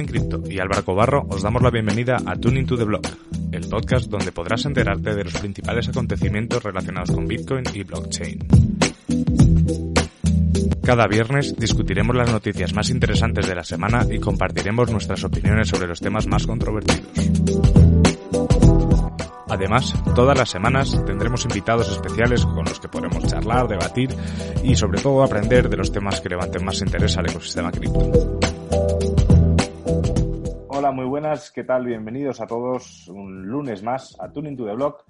En Cripto y Álvaro Cobarro os damos la bienvenida a Tuning to the Block, el podcast donde podrás enterarte de los principales acontecimientos relacionados con Bitcoin y blockchain. Cada viernes discutiremos las noticias más interesantes de la semana y compartiremos nuestras opiniones sobre los temas más controvertidos. Además, todas las semanas tendremos invitados especiales con los que podremos charlar, debatir y sobre todo aprender de los temas que levanten más interés al ecosistema cripto. Muy buenas, ¿qué tal? Bienvenidos a todos un lunes más a Tuning to the Block.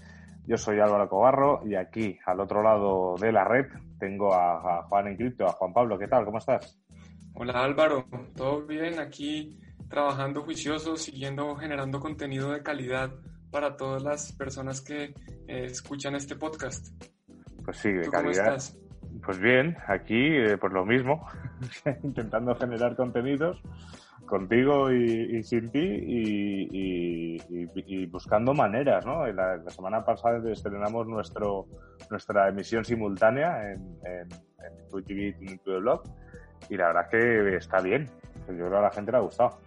Yo soy Álvaro Cobarro y aquí al otro lado de la red tengo a, Juan en cripto, a Juan Pablo. ¿Qué tal? ¿Cómo estás? Hola Álvaro, ¿todo bien? Aquí trabajando juicioso, siguiendo generando contenido de calidad para todas las personas que eh, escuchan este podcast. Pues sí, de calidad. Cómo estás? Pues bien, aquí eh, por lo mismo, intentando generar contenidos contigo y, sin ti y, buscando maneras, ¿no? La, semana pasada estrenamos nuestro, nuestra emisión simultánea en, en, en TV, tu blog y la verdad es que está bien. Yo creo que a la gente le ha gustado.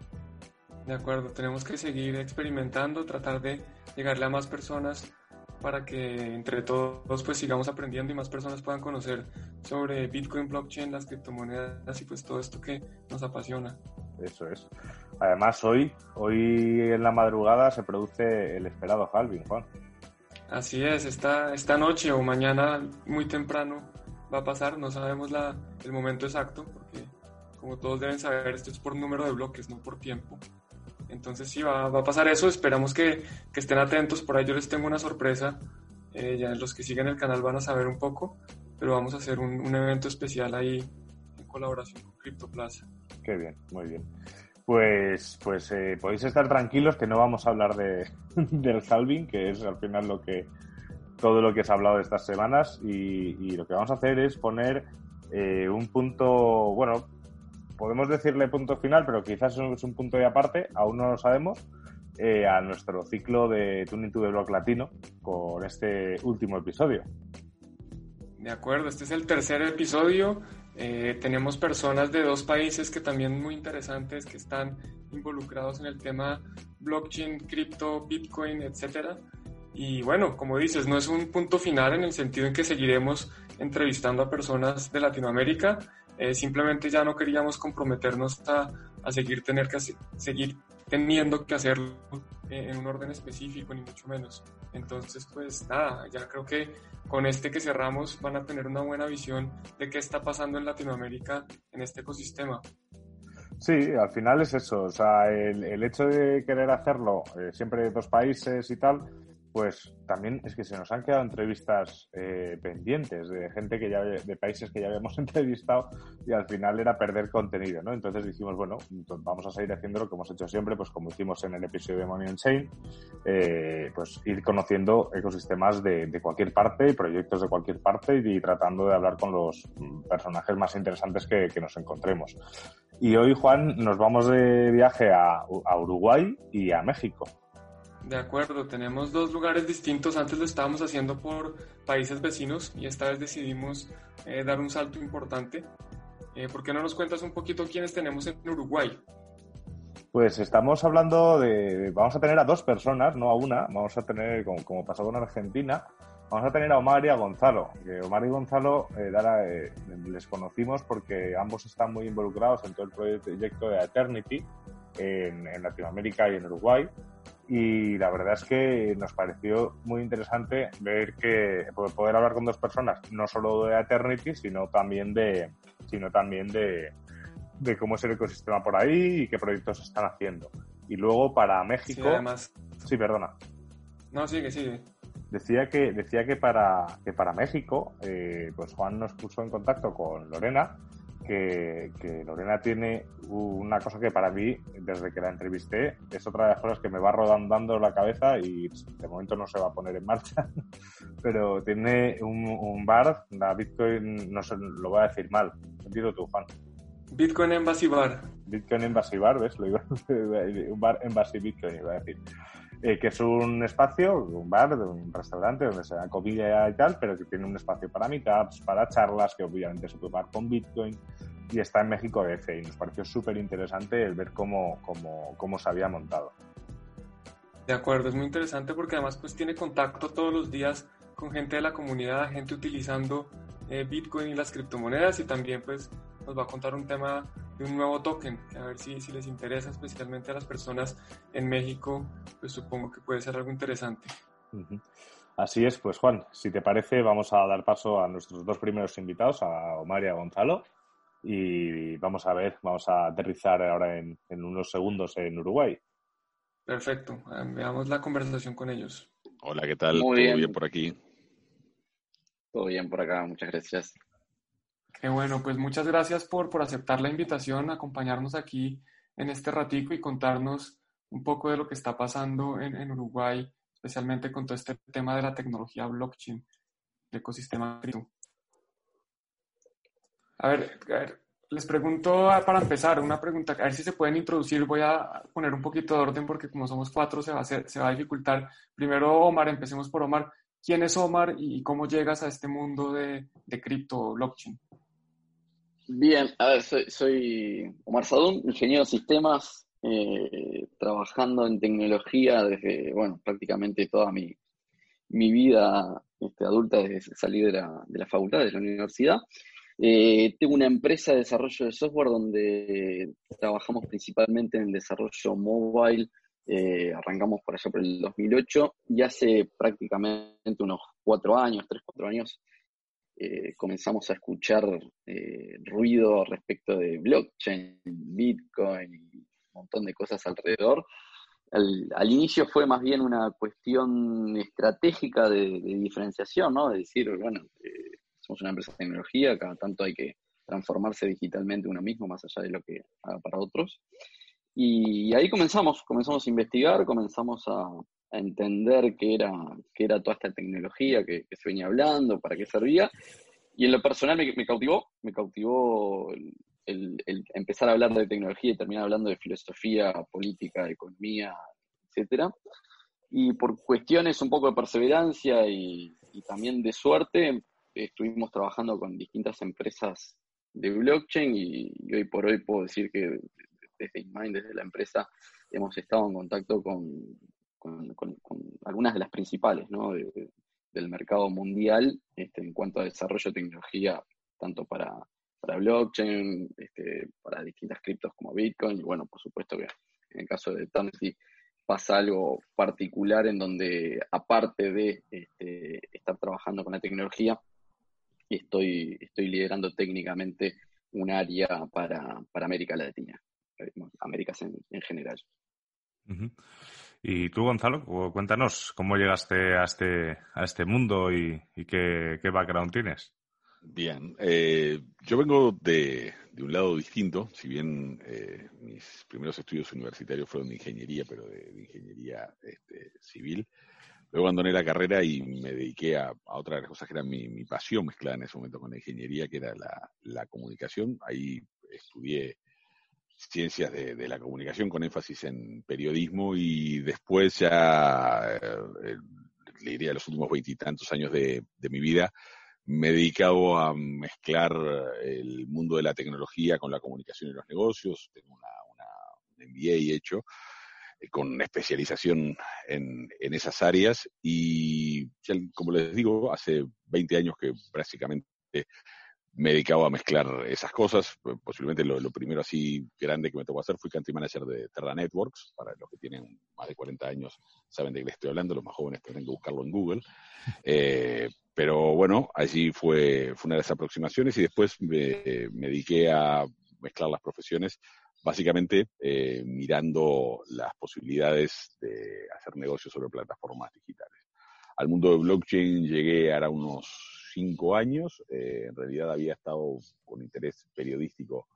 De acuerdo, tenemos que seguir experimentando, tratar de llegarle a más personas para que entre todos pues sigamos aprendiendo y más personas puedan conocer sobre Bitcoin, blockchain, las criptomonedas y pues todo esto que nos apasiona. Eso es. Además hoy, hoy en la madrugada se produce el esperado halving, Juan. Así es, esta, esta noche o mañana muy temprano va a pasar, no sabemos la, el momento exacto, porque como todos deben saber, esto es por número de bloques, no por tiempo. Entonces sí, va, va a pasar eso. Esperamos que, que, estén atentos. Por ahí yo les tengo una sorpresa. Eh, ya los que siguen el canal van a saber un poco. Pero vamos a hacer un, un evento especial ahí en colaboración con CryptoPlaza. Qué bien, muy bien. Pues, pues eh, podéis estar tranquilos que no vamos a hablar de, del halving, que es al final lo que todo lo que se ha hablado de estas semanas. Y, y lo que vamos a hacer es poner eh, un punto, bueno, podemos decirle punto final, pero quizás es un punto de aparte, aún no lo sabemos, eh, a nuestro ciclo de Tuning to the Block Latino con este último episodio. De acuerdo, este es el tercer episodio. Eh, tenemos personas de dos países que también muy interesantes, que están involucrados en el tema blockchain, cripto, bitcoin, etcétera. Y bueno, como dices, no es un punto final en el sentido en que seguiremos entrevistando a personas de Latinoamérica, eh, simplemente ya no queríamos comprometernos a, a seguir, tener que seguir teniendo que hacerlo eh, en un orden específico, ni mucho menos. Entonces, pues nada, ya creo que con este que cerramos van a tener una buena visión de qué está pasando en Latinoamérica en este ecosistema. Sí, al final es eso. O sea, el, el hecho de querer hacerlo eh, siempre dos países y tal, pues también es que se nos han quedado entrevistas eh, pendientes de gente que ya de países que ya habíamos entrevistado y al final era perder contenido, ¿no? Entonces dijimos, bueno, vamos a seguir haciendo lo que hemos hecho siempre, pues como hicimos en el episodio de Money and Chain, eh, pues ir conociendo ecosistemas de, cualquier parte, proyectos de cualquier parte y, tratando de hablar con los personajes más interesantes que, nos encontremos. Y hoy, Juan, nos vamos de viaje a Uruguay y a México. De acuerdo, tenemos dos lugares distintos. Antes lo estábamos haciendo por países vecinos y esta vez decidimos eh, dar un salto importante. Eh, ¿Por qué no nos cuentas un poquito quiénes tenemos en Uruguay? Pues estamos hablando de. Vamos a tener a dos personas, no a una. Vamos a tener, como, como pasó con Argentina, vamos a tener a Omar y a Gonzalo. Omar y Gonzalo eh, eh, les conocimos porque ambos están muy involucrados en todo el proyecto de Eternity en Latinoamérica y en Uruguay y la verdad es que nos pareció muy interesante ver que poder hablar con dos personas, no solo de Eternity, sino también de, sino también de, de cómo es el ecosistema por ahí y qué proyectos están haciendo. Y luego para México. Sí, además. Sí, perdona. No, sigue, sigue. Decía que, decía que para, que para México, eh, pues Juan nos puso en contacto con Lorena que, Lorena tiene una cosa que para mí, desde que la entrevisté, es otra de las cosas que me va rodando la cabeza y de momento no se va a poner en marcha, pero tiene un, bar, la Bitcoin, no sé, lo voy a decir mal, sentido tú, Juan. Bitcoin Embassy Bar. Bitcoin Embassy Bar, ¿ves? Lo iba, un bar Embassy Bitcoin, iba a decir. Eh, que es un espacio, un bar, un restaurante donde se da comida y tal, pero que tiene un espacio para meetups, para charlas, que obviamente se puede pagar con Bitcoin. y está en México DF y nos pareció súper interesante el ver cómo, cómo, cómo se había montado. De acuerdo, es muy interesante porque además pues tiene contacto todos los días con gente de la comunidad, gente utilizando eh, Bitcoin y las criptomonedas y también pues nos va a contar un tema de un nuevo token, que a ver si, si les interesa especialmente a las personas en México, pues supongo que puede ser algo interesante. Así es, pues Juan, si te parece, vamos a dar paso a nuestros dos primeros invitados, a Omar y a Gonzalo, y vamos a ver, vamos a aterrizar ahora en, unos segundos en Uruguay. Perfecto, veamos la conversación con ellos. Hola, ¿qué tal? Muy bien. bien por aquí? Todo bien por acá, muchas gracias. Bueno, pues muchas gracias por, por aceptar la invitación, acompañarnos aquí en este ratico y contarnos un poco de lo que está pasando en, Uruguay especialmente con todo este tema de la tecnología blockchain, el ecosistema cripto. A ver, les pregunto para empezar una pregunta, a ver si se pueden introducir, voy a poner un poquito de orden porque como somos cuatro se va a, hacer, dificultar. Primero Omar, empecemos por Omar. ¿Quién es Omar y cómo llegas a este mundo de, de cripto blockchain? Bien, a ver, soy, soy Omar Sadún, ingeniero de sistemas, eh, trabajando en tecnología desde, bueno, prácticamente toda mi, vida este, adulta desde salir de la, de la facultad, de la universidad. Eh, tengo una empresa de desarrollo de software donde trabajamos principalmente en el desarrollo mobile. Eh, arrancamos por allá por el 2008 y hace prácticamente unos cuatro años, tres, cuatro años, comenzamos a escuchar ruido respecto de blockchain, Bitcoin montón de cosas alrededor. Al, inicio fue más bien una cuestión estratégica de, diferenciación, ¿no? De decir, bueno, eh, somos una empresa de tecnología, cada tanto hay que transformarse digitalmente uno mismo, más allá de lo que haga para otros. Y ahí comenzamos, comenzamos a investigar, comenzamos a, entender qué era, qué era toda esta tecnología que, se venía hablando, para qué servía. Y en lo personal me, me cautivó, me cautivó el, el, empezar a hablar de tecnología y terminar hablando de filosofía, política, economía, etcétera. Y por cuestiones un poco de perseverancia y, también de suerte, estuvimos trabajando con distintas empresas de blockchain y, hoy por hoy puedo decir que desde InMind, desde la empresa, hemos estado en contacto con, algunas de las principales del mercado mundial este, en cuanto a desarrollo de tecnología, tanto para para blockchain, este, para distintas criptos como Bitcoin, y bueno, por supuesto que en el caso de Tamsi pasa algo particular en donde, aparte de este, estar trabajando con la tecnología, estoy, estoy liderando técnicamente un área para, América Latina, Américas en, general. Y tú, Gonzalo, cuéntanos cómo llegaste a este, a este mundo y, qué, qué background tienes. Bien, eh, yo vengo de, un lado distinto, si bien eh, mis primeros estudios universitarios fueron de ingeniería, pero de, ingeniería este, civil. Luego abandoné la carrera y me dediqué a, otra de las cosas que era mi, pasión mezclada en ese momento con la ingeniería, que era la, comunicación. Ahí estudié ciencias de, la comunicación con énfasis en periodismo y después ya, eh, le diría los últimos veintitantos años de mi vida, me he dedicado a mezclar el mundo de la tecnología con la comunicación y los negocios. Tengo una, una, MBA hecho eh, con especialización en, esas áreas y, como les digo, hace 20 años que básicamente me he dedicado a mezclar esas cosas. Posiblemente lo, lo, primero así grande que me tocó hacer fui country manager de Terra Networks. Para los que tienen más de 40 años saben de qué les estoy hablando, los más jóvenes tienen que buscarlo en Google. Eh, pero bueno, allí fue, fue una de las aproximaciones y después me, dediqué a mezclar las profesiones, básicamente eh, mirando las posibilidades de hacer negocios sobre plataformas digitales. Al mundo de blockchain llegué ahora unos cinco años. Eh, en realidad había estado con interés periodístico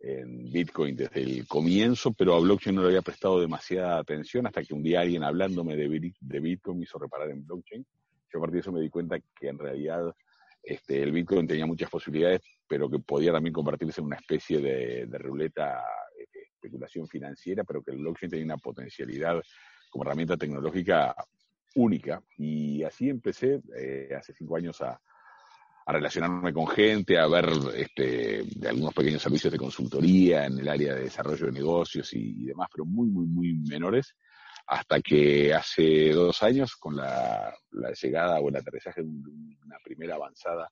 en Bitcoin desde el comienzo, pero a blockchain no le había prestado demasiada atención hasta que un día alguien hablándome de, de Bitcoin me hizo reparar en blockchain yo a partir de eso me di cuenta que en realidad este, el Bitcoin tenía muchas posibilidades, pero que podía también convertirse en una especie de, ruleta de este, especulación financiera, pero que el blockchain tenía una potencialidad como herramienta tecnológica única. Y así empecé eh, hace cinco años a, a relacionarme con gente, a ver este, algunos pequeños servicios de consultoría en el área de desarrollo de negocios y, demás, pero muy, muy, muy menores, hasta que hace dos años, con la, llegada o el aterrizaje de una primera avanzada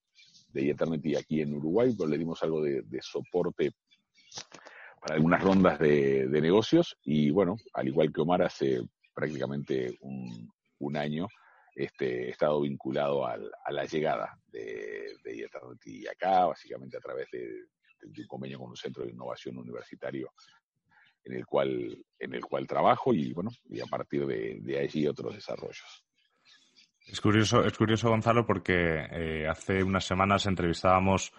de Eternity aquí en Uruguay, pues le dimos algo de, soporte para algunas rondas de, negocios y bueno, al igual que Omar hace prácticamente un año, este, estado vinculado a la llegada de, de Eternity acá, básicamente a través de, un convenio con un centro de innovación universitario en el cual, en el cual trabajo y bueno, y a partir de, allí otros desarrollos. Es curioso, es curioso Gonzalo, porque eh, hace unas semanas entrevistábamos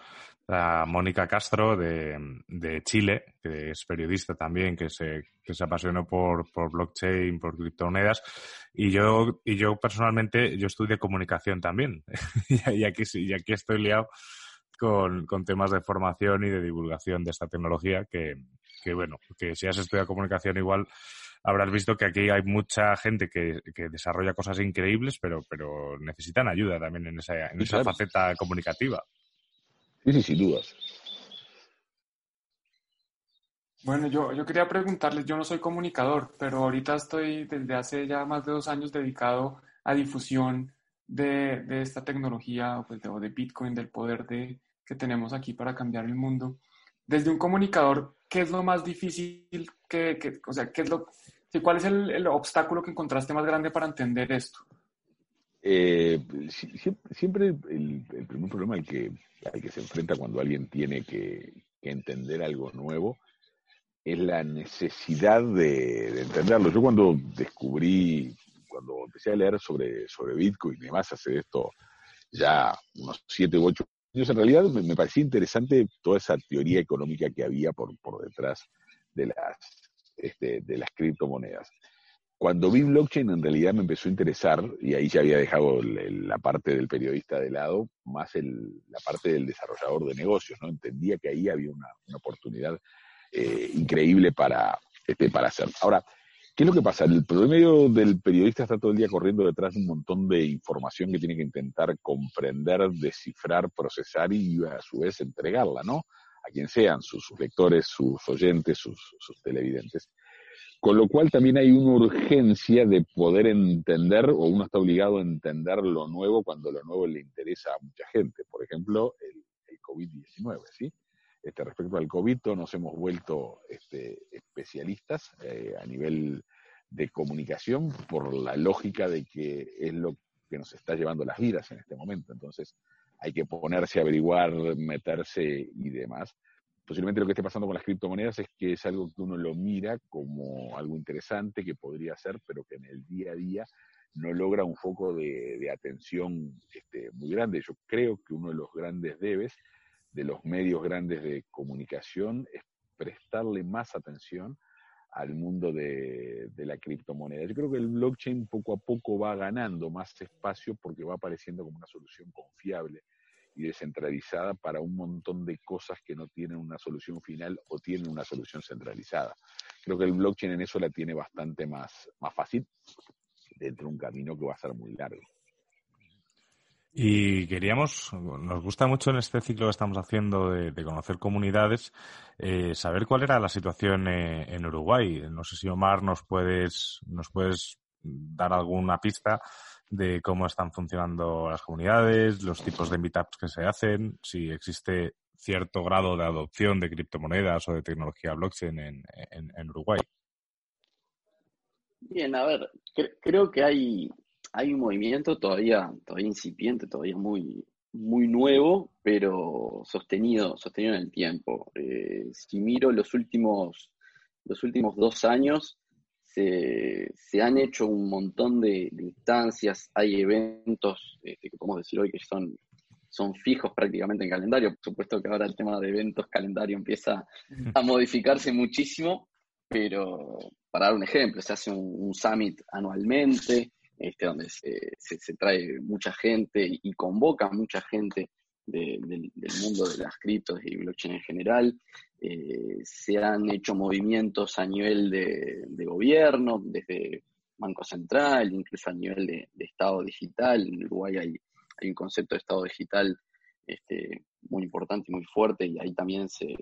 a Mónica Castro de, Chile, que es periodista también, que se, que se apasionó por, por blockchain, por criptomonedas. Y yo, y yo personalmente, yo estudié comunicación también. y, aquí, y aquí estoy liado con, con, temas de formación y de divulgación de esta tecnología, que, que bueno, que si has estudiado comunicación igual habrás visto que aquí hay mucha gente que, que desarrolla cosas increíbles, pero, pero necesitan ayuda también en esa, en esa faceta comunicativa. Sí, sí, dudas. Bueno, yo, yo quería preguntarles, yo no soy comunicador, pero ahorita estoy desde hace ya más de dos años dedicado a difusión de, de esta tecnología pues, de, de Bitcoin, del poder de, que tenemos aquí para cambiar el mundo. Desde un comunicador, ¿qué es lo más difícil? Que, que o sea, ¿qué es lo, ¿cuál es el, el, obstáculo que encontraste más grande para entender esto? Eh, siempre el, primer problema al que, al que se enfrenta cuando alguien tiene que, entender algo nuevo es la necesidad de, entenderlo. Yo cuando descubrí, cuando empecé a leer sobre, sobre Bitcoin y demás, hace esto ya unos siete u ocho años, en realidad me, me, parecía interesante toda esa teoría económica que había por, por detrás de las, este, de las criptomonedas. Cuando vi blockchain en realidad me empezó a interesar, y ahí ya había dejado la parte del periodista de lado, más la parte del desarrollador de negocios, ¿no? Entendía que ahí había una, oportunidad eh, increíble para, este, para hacer. Ahora, ¿qué es lo que pasa? El promedio del periodista está todo el día corriendo detrás de un montón de información que tiene que intentar comprender, descifrar, procesar y a su vez entregarla, ¿no? A quien sean, sus, lectores, sus oyentes, sus televidentes. Con lo cual también hay una urgencia de poder entender, o uno está obligado a entender lo nuevo cuando lo nuevo le interesa a mucha gente. Por ejemplo, el, COVID-19, ¿sí? Este, respecto al COVID, nos hemos vuelto este, especialistas eh, a nivel de comunicación por la lógica de que es lo que nos está llevando las vidas en este momento. Entonces, hay que ponerse a averiguar, meterse y demás posiblemente lo que esté pasando con las criptomonedas es que es algo que uno lo mira como algo interesante que podría ser, pero que en el día a día no logra un foco de, atención este, muy grande. Yo creo que uno de los grandes debes de los medios grandes de comunicación es prestarle más atención al mundo de, de, la criptomoneda. Yo creo que el blockchain poco a poco va ganando más espacio porque va apareciendo como una solución confiable y descentralizada para un montón de cosas que no tienen una solución final o tienen una solución centralizada. Creo que el blockchain en eso la tiene bastante más, más fácil dentro de un camino que va a ser muy largo. Y queríamos, nos gusta mucho en este ciclo que estamos haciendo de, conocer comunidades, eh, saber cuál era la situación eh, en Uruguay. No sé si Omar nos puedes, nos puedes dar alguna pista de cómo están funcionando las comunidades, los tipos de meetups que se hacen, si existe cierto grado de adopción de criptomonedas o de tecnología blockchain en, en, Uruguay. Bien, a ver, creo que hay, hay un movimiento todavía, todavía incipiente, todavía muy, muy nuevo, pero sostenido, sostenido en el tiempo. Eh, si miro los últimos, los últimos dos años, se, han hecho un montón de, instancias, hay eventos este, que podemos decir hoy que son, son fijos prácticamente en calendario. Por supuesto que ahora el tema de eventos, calendario empieza a modificarse muchísimo, pero para dar un ejemplo, se hace un, summit anualmente, este, donde se, se, trae mucha gente y, convoca mucha gente del mundo de las criptos y blockchain en general. Eh, se han hecho movimientos a nivel de, gobierno, desde Banco Central, incluso a nivel de, Estado digital. En Uruguay hay, un concepto de Estado digital este, muy importante y muy fuerte, y ahí también se,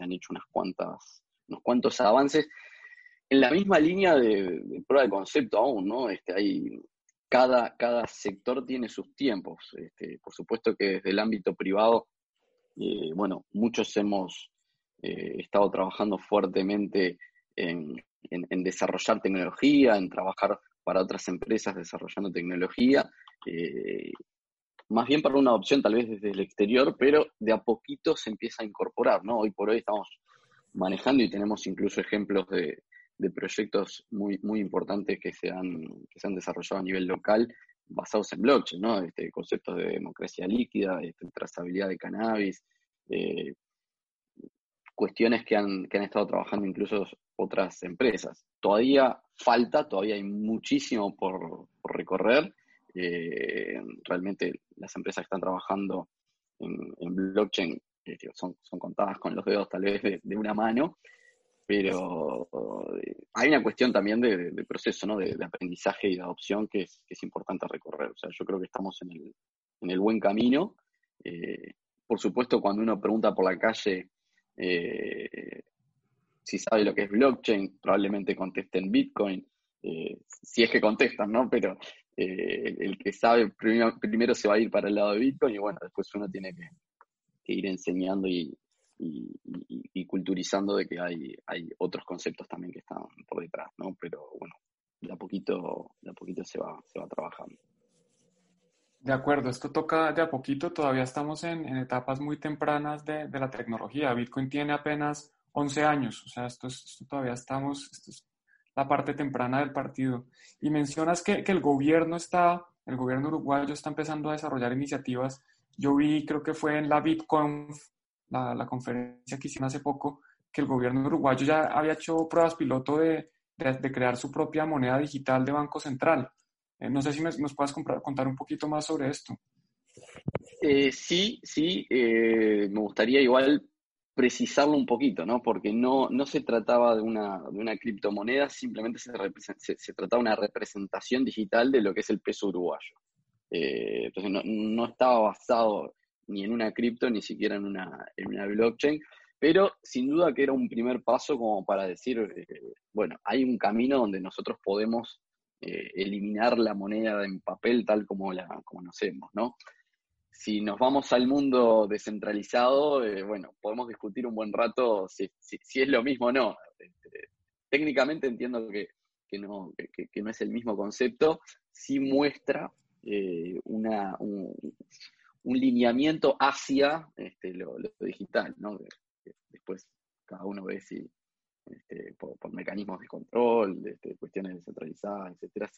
han hecho unas cuantas, unos cuantos avances. En la misma línea de, prueba de concepto aún, ¿no? Este, hay, cada, cada sector tiene sus tiempos. Este, por supuesto que desde el ámbito privado, eh, bueno, muchos hemos eh, estado trabajando fuertemente en, desarrollar tecnología, en trabajar para otras empresas desarrollando tecnología, eh, más bien para una adopción tal vez desde el exterior, pero de a poquito se empieza a incorporar, ¿no? Hoy por hoy estamos manejando y tenemos incluso ejemplos de, proyectos muy, muy importantes que se, han, que se han desarrollado a nivel local basados en blockchain, ¿no? Este, conceptos de democracia líquida, este, trazabilidad de cannabis, eh, cuestiones que han, que han estado trabajando incluso otras empresas. Todavía falta, todavía hay muchísimo por, recorrer. Eh, realmente las empresas que están trabajando en, blockchain eh, son, son, contadas con los dedos tal vez de, una mano, pero eh, hay una cuestión también de, proceso, ¿no? de, aprendizaje y de adopción que es, importante recorrer. O sea, yo creo que estamos en el, en el buen camino. por supuesto, cuando uno pregunta por la calle eh, si sabe lo que es blockchain, probablemente contesten Bitcoin, eh, si es que contestan, ¿no? Pero eh, el que sabe primero, se va a ir para el lado de Bitcoin y bueno, después uno tiene que, ir enseñando y, culturizando de que hay, hay otros conceptos también que están por detrás, ¿no? Pero bueno, de a poquito, de a poquito se va, se va trabajando. De acuerdo, esto toca de a poquito, todavía estamos en, etapas muy tempranas de, la tecnología. Bitcoin tiene apenas 11 años, o sea, esto, todavía estamos, esto es la parte temprana del partido. Y mencionas que, el gobierno está, el gobierno uruguayo está empezando a desarrollar iniciativas. Yo vi, creo que fue en la BitConf, la, conferencia que hicieron hace poco, que el gobierno uruguayo ya había hecho pruebas piloto de, de crear su propia moneda digital de Banco Central. Eh, no sé si nos puedas contar un poquito más sobre esto. Eh, sí, sí, eh, me gustaría igual precisarlo un poquito, ¿no? Porque no, no se trataba de una, de una criptomoneda, simplemente se, se, trataba de una representación digital de lo que es el peso uruguayo. entonces no, estaba basado ni en una cripto, ni siquiera en una, en una blockchain, pero sin duda que era un primer paso como para decir, bueno, hay un camino donde nosotros podemos eh, eliminar la moneda en papel tal como la conocemos, ¿no? Si nos vamos al mundo descentralizado, eh, bueno, podemos discutir un buen rato si, es lo mismo o no. Este, técnicamente entiendo que, no, no es el mismo concepto, sí muestra eh, una, un, lineamiento hacia este, lo, digital, ¿no? Después cada uno ve si, este, por, mecanismos de control, de, este, cuestiones descentralizadas, etcétera,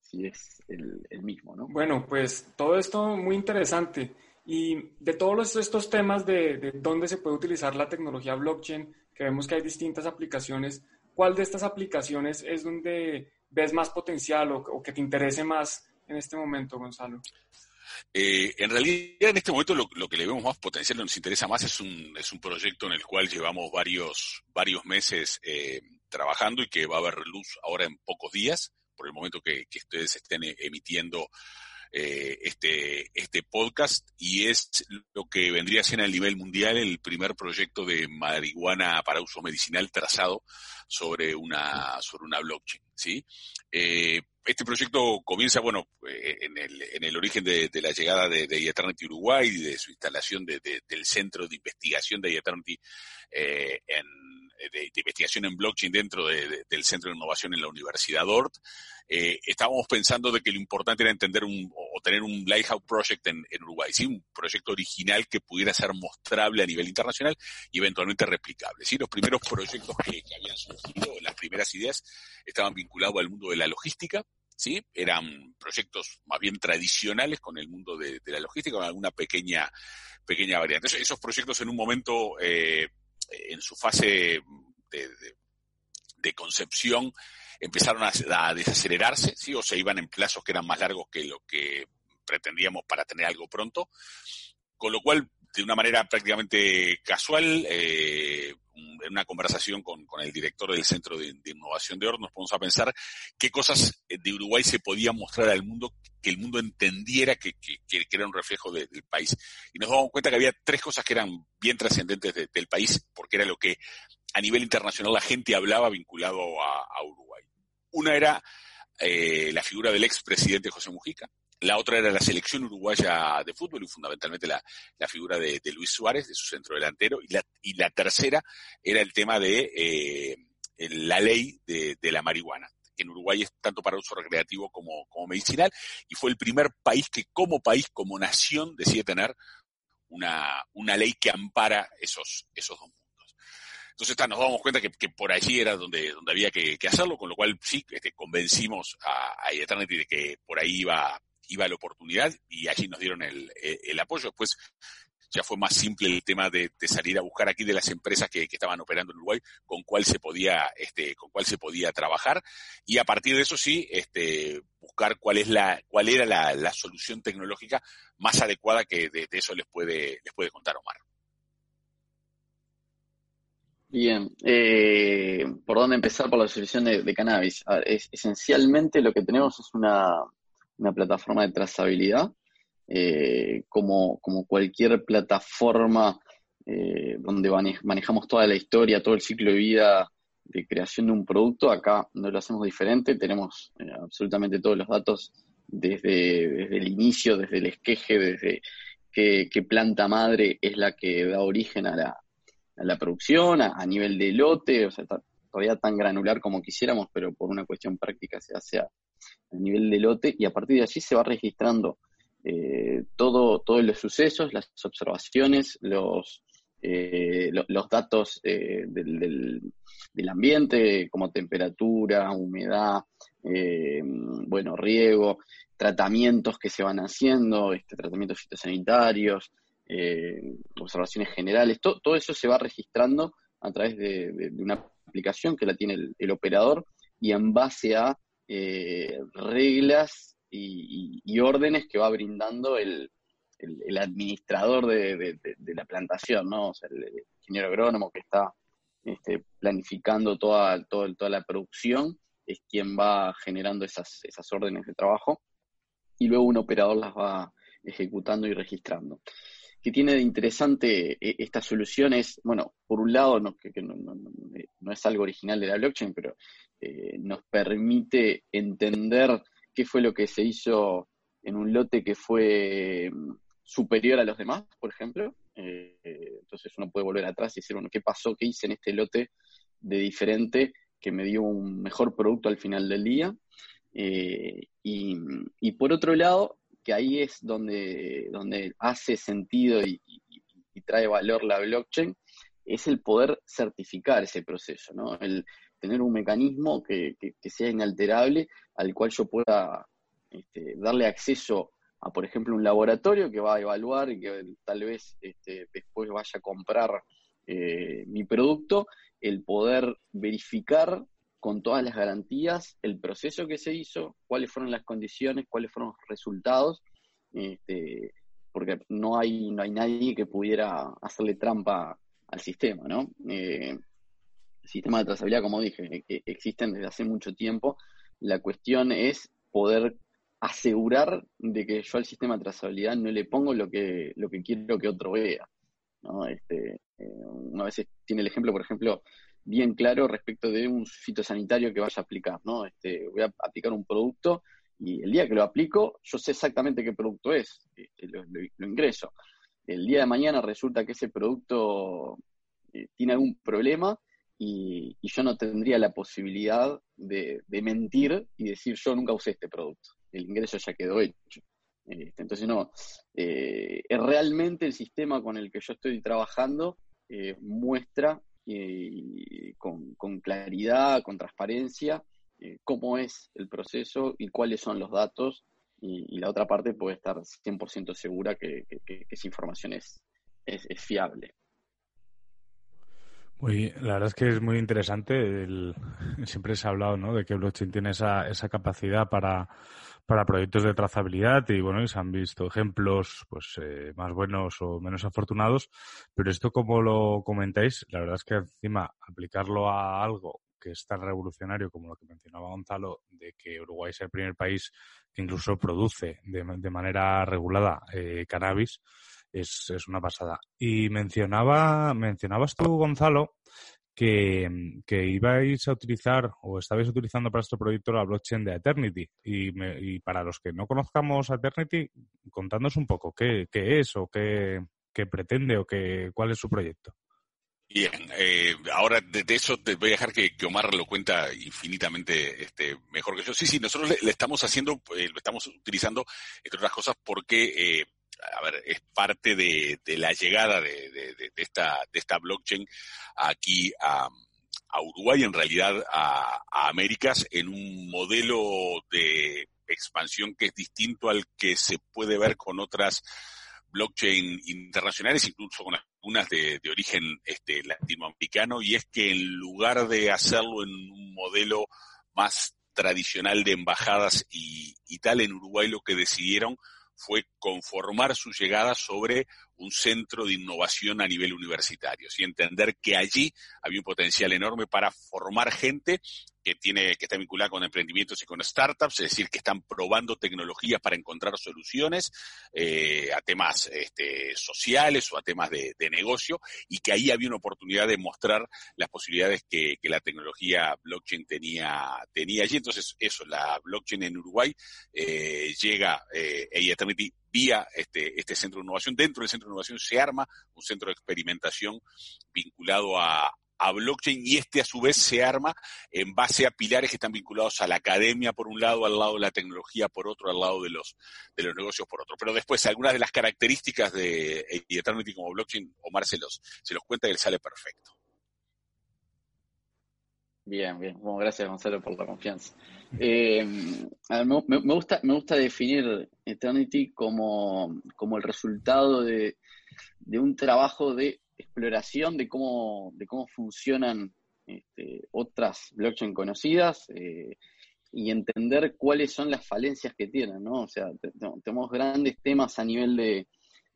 si, es el, mismo, ¿no? Bueno, pues todo esto muy interesante. Y de todos estos temas de, dónde se puede utilizar la tecnología blockchain, que vemos que hay distintas aplicaciones, ¿cuál de estas aplicaciones es donde ves más potencial o que te interese más en este momento, Gonzalo? Eh, en realidad, en este momento lo, que le vemos más potencial, nos interesa más, es un, es un proyecto en el cual llevamos varios, varios meses eh, trabajando y que va a haber luz ahora en pocos días, por el momento que, ustedes estén emitiendo eh, este, este podcast, y es lo que vendría a ser a nivel mundial el primer proyecto de marihuana para uso medicinal trazado sobre una, sobre una blockchain. ¿sí? este proyecto comienza, bueno, eh, en el, en el origen de, la llegada de, de Eternity Uruguay y de su instalación del centro de investigación de Eternity eh, en, de, investigación en blockchain dentro del Centro de Innovación en la Universidad ORT. Eh, estábamos pensando de que lo importante era entender un, o tener un Lighthouse Project en, Uruguay, ¿sí? un proyecto original que pudiera ser mostrable a nivel internacional y eventualmente replicable. ¿sí? Los primeros proyectos que, que habían surgido, las primeras ideas, estaban vinculados al mundo de la logística, ¿sí? Eran proyectos más bien tradicionales con el mundo de, la logística, con alguna pequeña, pequeña variante. esos proyectos en un momento, eh, en su fase de, concepción, empezaron a, desacelerarse, ¿sí? O se iban en plazos que eran más largos que lo que pretendíamos para tener algo pronto. Con lo cual, de una manera prácticamente casual, eh, en una conversación con, el director del Centro de, Innovación de Oro, nos ponemos a pensar qué cosas de Uruguay se podían mostrar al mundo el mundo entendiera que, era un reflejo del país. Y nos damos cuenta que había tres cosas que eran bien trascendentes del país, porque era lo que a nivel internacional la gente hablaba vinculado a, Uruguay. Una era eh, la figura del expresidente José Mujica, la otra era la selección uruguaya de fútbol y fundamentalmente la, figura de, Luis Suárez, de su centro delantero. Y la, y la tercera era el tema de eh, la ley de, la marihuana, en Uruguay es tanto para uso recreativo como, como medicinal. Y fue el primer país que como país, como nación, decide tener una, una ley que ampara esos, esos dos mundos. Entonces nos damos cuenta que, por allí era donde, donde había que, hacerlo, con lo cual sí, este, convencimos a, a Eternity de que por ahí iba, iba la oportunidad y allí nos dieron el, el apoyo. Después ya fue más simple el tema de, salir a buscar aquí de las empresas que, estaban operando en Uruguay con cuál se podía este con cuál se podía trabajar. Y a partir de eso sí este buscar cuál es la cuál era la, solución tecnológica más adecuada que de, eso les puede les puede contar Omar. Bien, eh, ¿por dónde empezar por la solución de, cannabis? es, esencialmente lo que tenemos es una una plataforma de trazabilidad, eh, como, como, cualquier plataforma eh, donde manejamos toda la historia, todo el ciclo de vida de creación de un producto, acá no lo hacemos diferente, tenemos eh, absolutamente todos los datos desde, desde, el inicio, desde el esqueje, desde qué, planta madre es la que da origen a la, a la producción, a, nivel de lote, o sea, todavía tan granular como quisiéramos, pero por una cuestión práctica se hace a nivel de lote y a partir de allí se va registrando eh, todo, todos los sucesos, las observaciones, los, eh, los datos eh, del, del, ambiente, como temperatura, humedad, bueno, riego, tratamientos que se van haciendo, este, tratamientos fitosanitarios, observaciones generales, todo eso se va registrando a través de, una aplicación que la tiene el operador y en base a eh, reglas y, órdenes que va brindando el, administrador de, la plantación, ¿no? O sea, el, ingeniero agrónomo que está este, planificando toda, toda la producción es quien va generando esas, esas órdenes de trabajo y luego un operador las va ejecutando y registrando. ¿Qué tiene de interesante eh, esta solución? Es, bueno, por un lado, no, que, no, es algo original de la blockchain, pero eh, nos permite entender qué fue lo que se hizo en un lote que fue mm, superior a los demás, por ejemplo. Eh, entonces uno puede volver atrás y decir, bueno, ¿qué pasó? ¿Qué hice en este lote de diferente que me dio un mejor producto al final del día? y, y, por otro lado, que ahí es donde, donde hace sentido y, trae valor la blockchain, es el poder certificar ese proceso, ¿no? El tener un mecanismo que, sea inalterable al cual yo pueda este, darle acceso a, por ejemplo, un laboratorio que va a evaluar y que tal vez este, después vaya a comprar eh, mi producto, el poder verificar con todas las garantías el proceso que se hizo, cuáles fueron las condiciones, cuáles fueron los resultados, este, porque no hay, no hay nadie que pudiera hacerle trampa al sistema, ¿no? Eh, sistema de trazabilidad, como dije, e, existen desde hace mucho tiempo. La cuestión es poder asegurar de que yo al sistema de trazabilidad no le pongo lo que, lo que quiero que otro vea. ¿no? Este, eh, una vez tiene el ejemplo, por ejemplo, bien claro respecto de un fitosanitario que vaya a aplicar, ¿no? Este, voy a aplicar un producto y el día que lo aplico, yo sé exactamente qué producto es, este, lo, ingreso. El día de mañana resulta que ese producto eh, tiene algún problema y, yo no tendría la posibilidad de, mentir y decir yo nunca usé este producto. El ingreso ya quedó hecho. Este, entonces, no, eh, realmente el sistema con el que yo estoy trabajando eh, muestra y con, claridad, con transparencia, eh, cómo es el proceso y cuáles son los datos. Y, la otra parte puede estar 100% segura que, esa información es, fiable. Muy, la verdad es que es muy interesante. siempre se ha hablado ¿no? de que blockchain tiene esa, esa capacidad para, para proyectos de trazabilidad y bueno, y se han visto ejemplos pues eh, más buenos o menos afortunados, pero esto como lo comentáis, la verdad es que encima aplicarlo a algo que es tan revolucionario como lo que mencionaba Gonzalo, de que Uruguay es el primer país que incluso produce de, manera regulada eh, cannabis, es, es, una pasada. Y mencionaba, mencionabas tú, Gonzalo, que, que, ibais a utilizar o estabais utilizando para este proyecto la blockchain de Eternity. Y, para los que no conozcamos Eternity, contadnos un poco qué, qué es o qué, qué, pretende o qué, cuál es su proyecto. Bien, eh, ahora de, eso te voy a dejar que, Omar lo cuenta infinitamente este, mejor que yo. Sí, sí, nosotros le, estamos haciendo, eh, lo estamos utilizando, entre otras cosas, porque eh, a ver, es parte de, la llegada de, esta, de esta blockchain aquí a, Uruguay, en realidad a, Américas, en un modelo de expansión que es distinto al que se puede ver con otras blockchain internacionales, incluso con algunas de, origen este, latinoamericano, y es que en lugar de hacerlo en un modelo más tradicional de embajadas y tal, en Uruguay lo que decidieron fue conformar su llegada sobre un centro de innovación a nivel universitario y entender que allí había un potencial enorme para formar gente que tiene que está vinculada con emprendimientos y con startups, es decir, que están probando tecnologías para encontrar soluciones eh, a temas este, sociales o a temas de, negocio, y que ahí había una oportunidad de mostrar las posibilidades que, la tecnología blockchain tenía, tenía allí. Entonces, eso, la blockchain en Uruguay eh, llega, eh, Eternity vía este, este centro de innovación. Dentro del centro de innovación se arma un centro de experimentación vinculado a, a blockchain y este a su vez se arma en base a pilares que están vinculados a la academia por un lado, al lado de la tecnología por otro, al lado de los, de los negocios por otro. Pero después algunas de las características de Eternity como blockchain, Omar se los, se los cuenta y él sale perfecto. Bien, bien. Bueno, gracias Gonzalo por la confianza. Eh, me, gusta, me gusta definir Eternity como, como el resultado de, de un trabajo de exploración de cómo, de cómo funcionan este, otras blockchain conocidas eh, y entender cuáles son las falencias que tienen, ¿no? O sea, tenemos grandes temas a nivel de,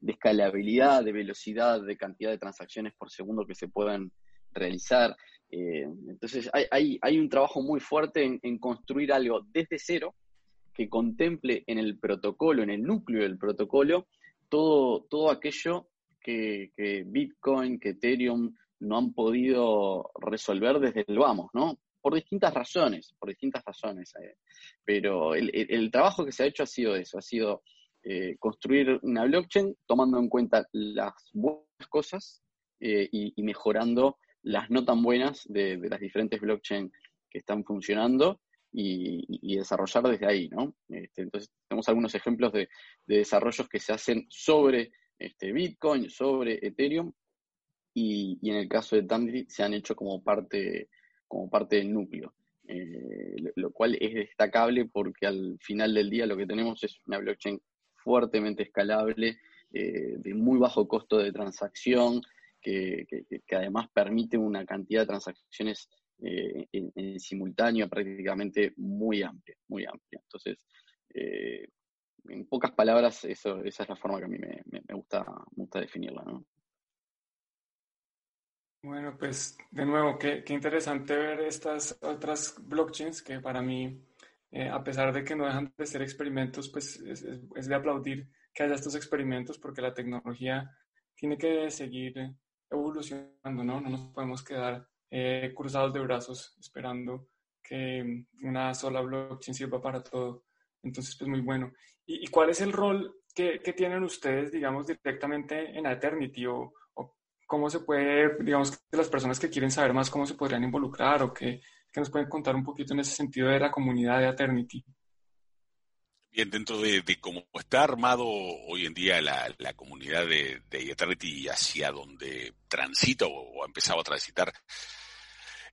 escalabilidad, de velocidad, de cantidad de transacciones por segundo que se puedan realizar. Eh, entonces, hay, hay, hay, un trabajo muy fuerte en, en construir algo desde cero que contemple en el protocolo, en el núcleo del protocolo, todo, todo aquello que, Bitcoin, que Ethereum no han podido resolver desde el vamos, ¿no? Por distintas razones, por distintas razones. Eh. Pero el, trabajo que se ha hecho ha sido eso, ha sido eh, construir una blockchain tomando en cuenta las buenas cosas eh, y, mejorando las no tan buenas de, las diferentes blockchains que están funcionando y, desarrollar desde ahí, ¿no? Este, entonces, tenemos algunos ejemplos de, desarrollos que se hacen sobre este, Bitcoin, sobre Ethereum, y, en el caso de Tandy se han hecho como parte, como parte del núcleo, eh, lo, cual es destacable porque al final del día lo que tenemos es una blockchain fuertemente escalable, eh, de muy bajo costo de transacción, que, además permite una cantidad de transacciones eh, en, simultáneo prácticamente muy amplia, muy amplia. Entonces, en pocas palabras, eso, esa es la forma que a mí me, gusta, gusta definirla. ¿no? Bueno, pues de nuevo, qué, interesante ver estas otras blockchains que para mí, eh, a pesar de que no dejan de ser experimentos, pues es, de aplaudir que haya estos experimentos porque la tecnología tiene que seguir evolucionando, ¿no? No nos podemos quedar eh, cruzados de brazos esperando que una sola blockchain sirva para todo. Entonces, pues muy bueno. ¿Y, cuál es el rol que, tienen ustedes, digamos, directamente en Eternity? O, cómo se puede, digamos, que las personas que quieren saber más, cómo se podrían involucrar o qué, nos pueden contar un poquito en ese sentido de la comunidad de Eternity? Bien, dentro de, cómo está armado hoy en día la, comunidad de, de Eternity hacia donde transita o, ha empezado a transitar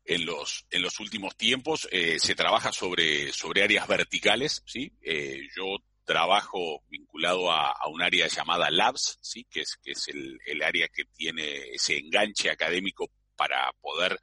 en los, en los últimos tiempos, eh, se trabaja sobre, sobre áreas verticales, ¿sí? Eh, yo trabajo vinculado a, un área llamada Labs, ¿sí? que es, que es el, el, área que tiene ese enganche académico para poder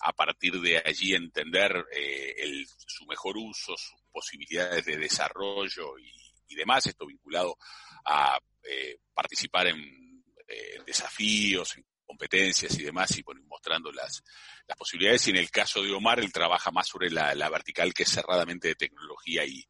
a partir de allí entender eh, el, su mejor uso, sus posibilidades de desarrollo y, demás, esto vinculado a eh, participar en eh, desafíos, competencias y demás, y bueno, mostrando las, las posibilidades y en el caso de Omar él trabaja más sobre la, vertical que es cerradamente de tecnología y,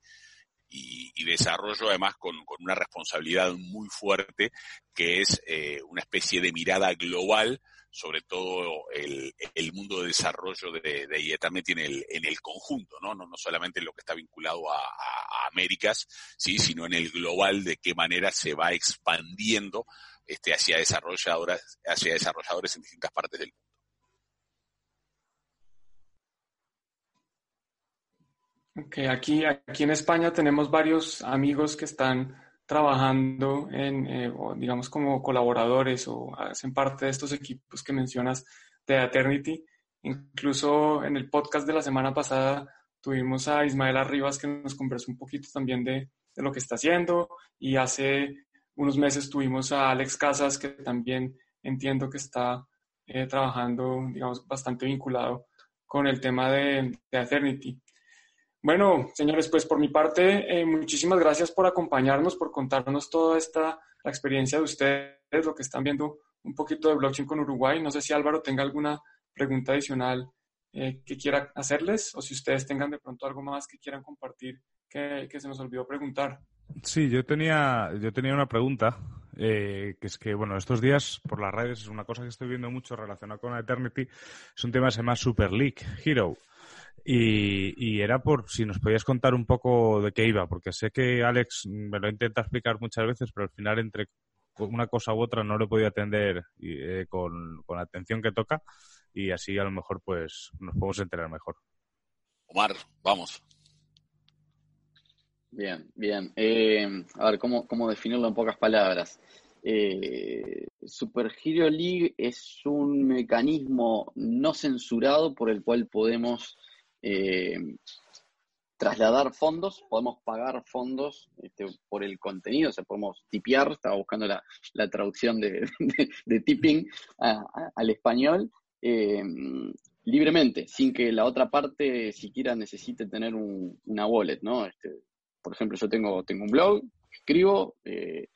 y, desarrollo además con, una responsabilidad muy fuerte que es eh, una especie de mirada global sobre todo el, mundo de desarrollo de, de Ethernet en el, en el conjunto, ¿no? ¿no? No solamente lo que está vinculado a, a, Américas, sí, sino en el global de qué manera se va expandiendo este, hacia desarrolladores, en distintas partes del mundo. Okay, aquí, aquí en España tenemos varios amigos que están trabajando en, eh, digamos, como colaboradores o hacen parte de estos equipos que mencionas de Eternity. Incluso en el podcast de la semana pasada tuvimos a Ismael Arribas que nos conversó un poquito también de lo que está haciendo y hace unos meses tuvimos a Alex Casas que también entiendo que está eh, trabajando, digamos, bastante vinculado con el tema de, de Eternity. Bueno, señores, pues por mi parte, eh, muchísimas gracias por acompañarnos, por contarnos toda esta la experiencia de ustedes, lo que están viendo un poquito de blockchain con Uruguay. No sé si Álvaro tenga alguna pregunta adicional eh, que quiera hacerles o si ustedes tengan de pronto algo más que quieran compartir que, se nos olvidó preguntar. Sí, yo tenía, yo tenía una pregunta, eh, que es que, bueno, estos días por las redes es una cosa que estoy viendo mucho relacionada con Eternity, es un tema que se llama Super League Hero. Y, era por si nos podías contar un poco de qué iba, porque sé que Alex me lo intenta explicar muchas veces, pero al final entre una cosa u otra no lo he podido atender eh, con, la atención que toca y así a lo mejor pues nos podemos enterar mejor. Omar, vamos. Bien, bien. Eh, a ver, ¿cómo, ¿cómo definirlo en pocas palabras? Eh, Super Hero League es un mecanismo no censurado por el cual podemos eh, trasladar fondos, podemos pagar fondos este, por el contenido, o sea, podemos tipear, estaba buscando la, traducción de, tipping al español, eh, libremente, sin que la otra parte siquiera necesite tener una wallet, ¿no? Este, por ejemplo, yo tengo, tengo un blog, escribo, eh,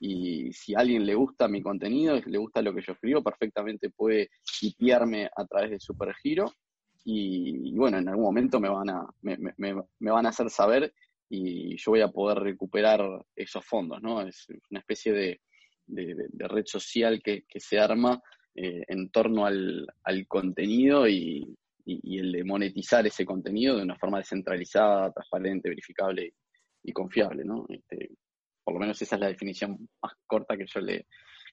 y si a alguien le gusta mi contenido, le gusta lo que yo escribo, perfectamente puede tipearme a través de Supergiro y, bueno, en algún momento me van a, me, van a hacer saber y yo voy a poder recuperar esos fondos, ¿no? Es una especie de, red social que, se arma eh, en torno al, contenido y, el de monetizar ese contenido de una forma descentralizada, transparente, verificable y, confiable, ¿no? Este, por lo menos esa es la definición más corta que yo le,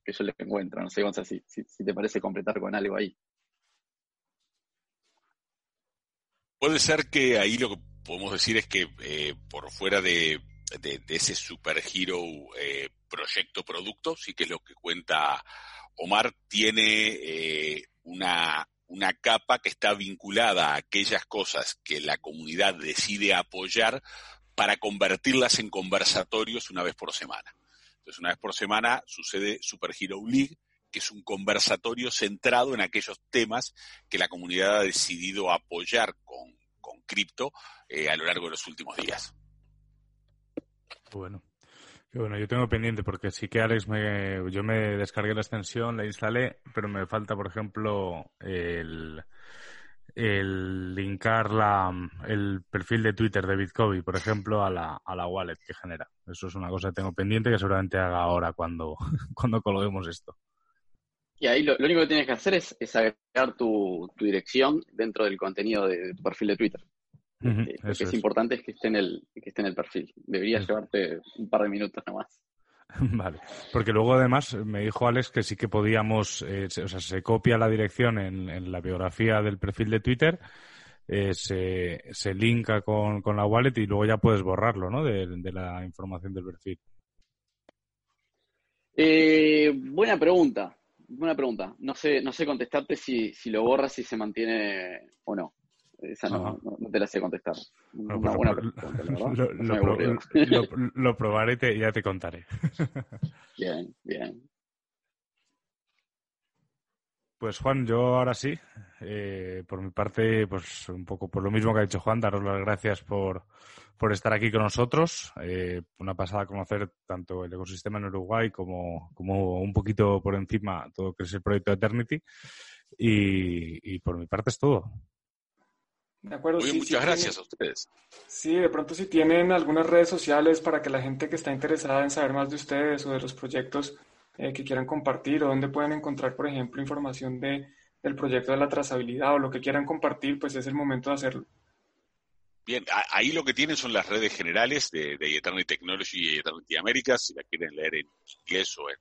que yo le encuentro. No sé, Gonzalo, si, si te parece completar con algo ahí. Puede ser que ahí lo que podemos decir es que eh, por fuera de, ese super hero eh, proyecto producto, sí que es lo que cuenta Omar, tiene eh, una, una capa que está vinculada a aquellas cosas que la comunidad decide apoyar para convertirlas en conversatorios una vez por semana. Entonces, una vez por semana sucede Super Hero League, que es un conversatorio centrado en aquellos temas que la comunidad ha decidido apoyar con cripto eh, a lo largo de los últimos días. Bueno. Bueno, yo tengo pendiente porque sí que Alex me, yo me descargué la extensión, la instalé, pero me falta, por ejemplo, el, el linkar la, el perfil de Twitter de Bitcoin, por ejemplo, a la, a la wallet que genera. Eso es una cosa que tengo pendiente que seguramente haga ahora cuando, cuando colguemos esto. Y ahí lo, único que tienes que hacer es, agregar tu, dirección dentro del contenido de tu perfil de Twitter lo que es, importante es que esté en el, que esté en el perfil. Debería llevarte un par de minutos nomás. Vale, porque luego además me dijo Alex que sí que podíamos, eh, o sea, se copia la dirección en, la biografía del perfil de Twitter, eh, se, se linka con, la wallet y luego ya puedes borrarlo, ¿no? De, la información del perfil. Eh, buena pregunta, buena pregunta. No sé, no sé contestarte si, si lo borras y se mantiene o no. Esa no, no, te la sé contestar. Una buena pregunta, Lo, probaré y ya te contaré. bien, bien. Pues Juan, yo ahora sí, eh, por mi parte, pues un poco por lo mismo que ha dicho Juan, daros las gracias por, por estar aquí con nosotros. Eh, una pasada conocer tanto el ecosistema en Uruguay como, como un poquito por encima todo lo que es el proyecto Eternity. Y, por mi parte es todo. De acuerdo. Muy muchas gracias a ustedes. Sí, de pronto si tienen algunas redes sociales para que la gente que está interesada en saber más de ustedes o de los proyectos eh, que quieran compartir o donde pueden encontrar, por ejemplo, información de, del proyecto de la trazabilidad o lo que quieran compartir, pues es el momento de hacerlo. Bien, ahí lo que tienen son las redes generales de, de Eternity Technology y Eternity Americas, si la quieren leer en inglés o en,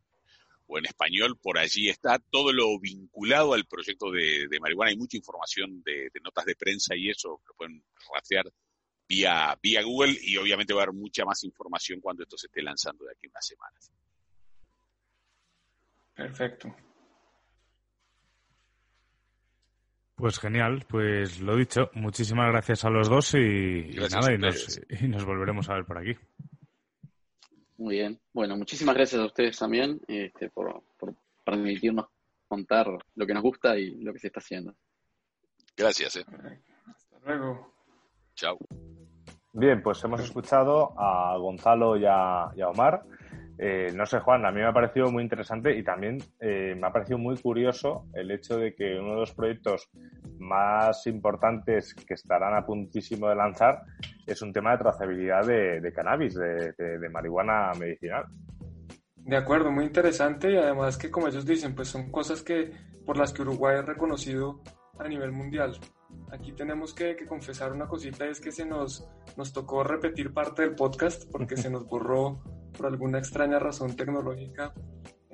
o en español, por allí está todo lo vinculado al proyecto de, marihuana. Hay mucha información de, notas de prensa y eso que pueden rastrear vía, vía Google y obviamente va a haber mucha más información cuando esto se esté lanzando de aquí a unas semanas. Perfecto. Pues genial, pues lo dicho, muchísimas gracias a los dos y, nada, y nos, volveremos a ver por aquí. Muy bien, bueno, muchísimas gracias a ustedes también este, por, permitirnos contar lo que nos gusta y lo que se está haciendo. Gracias. Eh. Hasta luego. Chao. Bien, pues hemos escuchado a Gonzalo y a Omar. Eh, no sé, Juan, a mí me ha parecido muy interesante y también eh, me ha parecido muy curioso el hecho de que uno de los proyectos más importantes que estarán a puntísimo de lanzar es un tema de trazabilidad de, cannabis, de, marihuana medicinal. De acuerdo, muy interesante y además que como ellos dicen, pues son cosas que por las que Uruguay es reconocido a nivel mundial. Aquí tenemos que, que confesar una cosita, es que se nos, nos tocó repetir parte del podcast porque se nos borró por alguna extraña razón tecnológica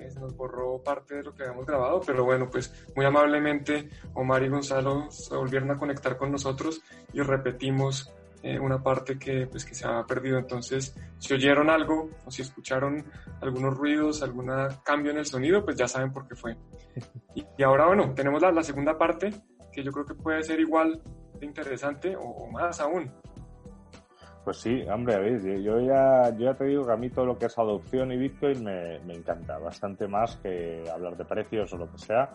eh, se nos borró parte de lo que habíamos grabado, pero bueno, pues muy amablemente Omar y Gonzalo se volvieron a conectar con nosotros y repetimos eh, una parte que, pues, que se había perdido. Entonces, si oyeron algo o si escucharon algunos ruidos, algún cambio en el sonido, pues ya saben por qué fue. Y, ahora, bueno, tenemos la, la, segunda parte que yo creo que puede ser igual de interesante o más aún. Pues sí, hombre, a ver, yo ya, yo ya te digo que a mí todo lo que es adopción y Bitcoin me, encanta, bastante más que hablar de precios o lo que sea.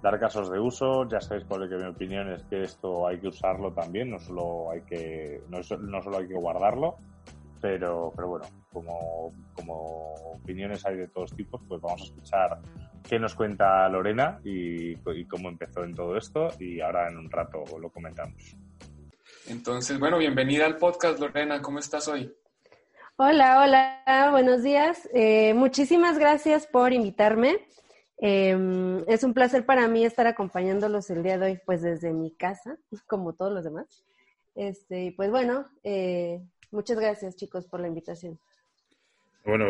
Dar casos de uso, ya sabéis cuál es que mi opinión es que esto hay que usarlo también, no solo hay que, no, no solo hay que guardarlo, pero, pero bueno, como, como opiniones hay de todos tipos, pues vamos a escuchar qué nos cuenta Lorena y, y cómo empezó en todo esto y ahora en un rato lo comentamos. Entonces, bueno, bienvenida al podcast, Lorena. ¿Cómo estás hoy? Hola, hola, buenos días. Eh, muchísimas gracias por invitarme. Em, es un placer para mí estar acompañándolos el día de hoy, pues desde mi casa, como todos los demás. Este, pues bueno, eh, muchas gracias chicos por la invitación. Bueno,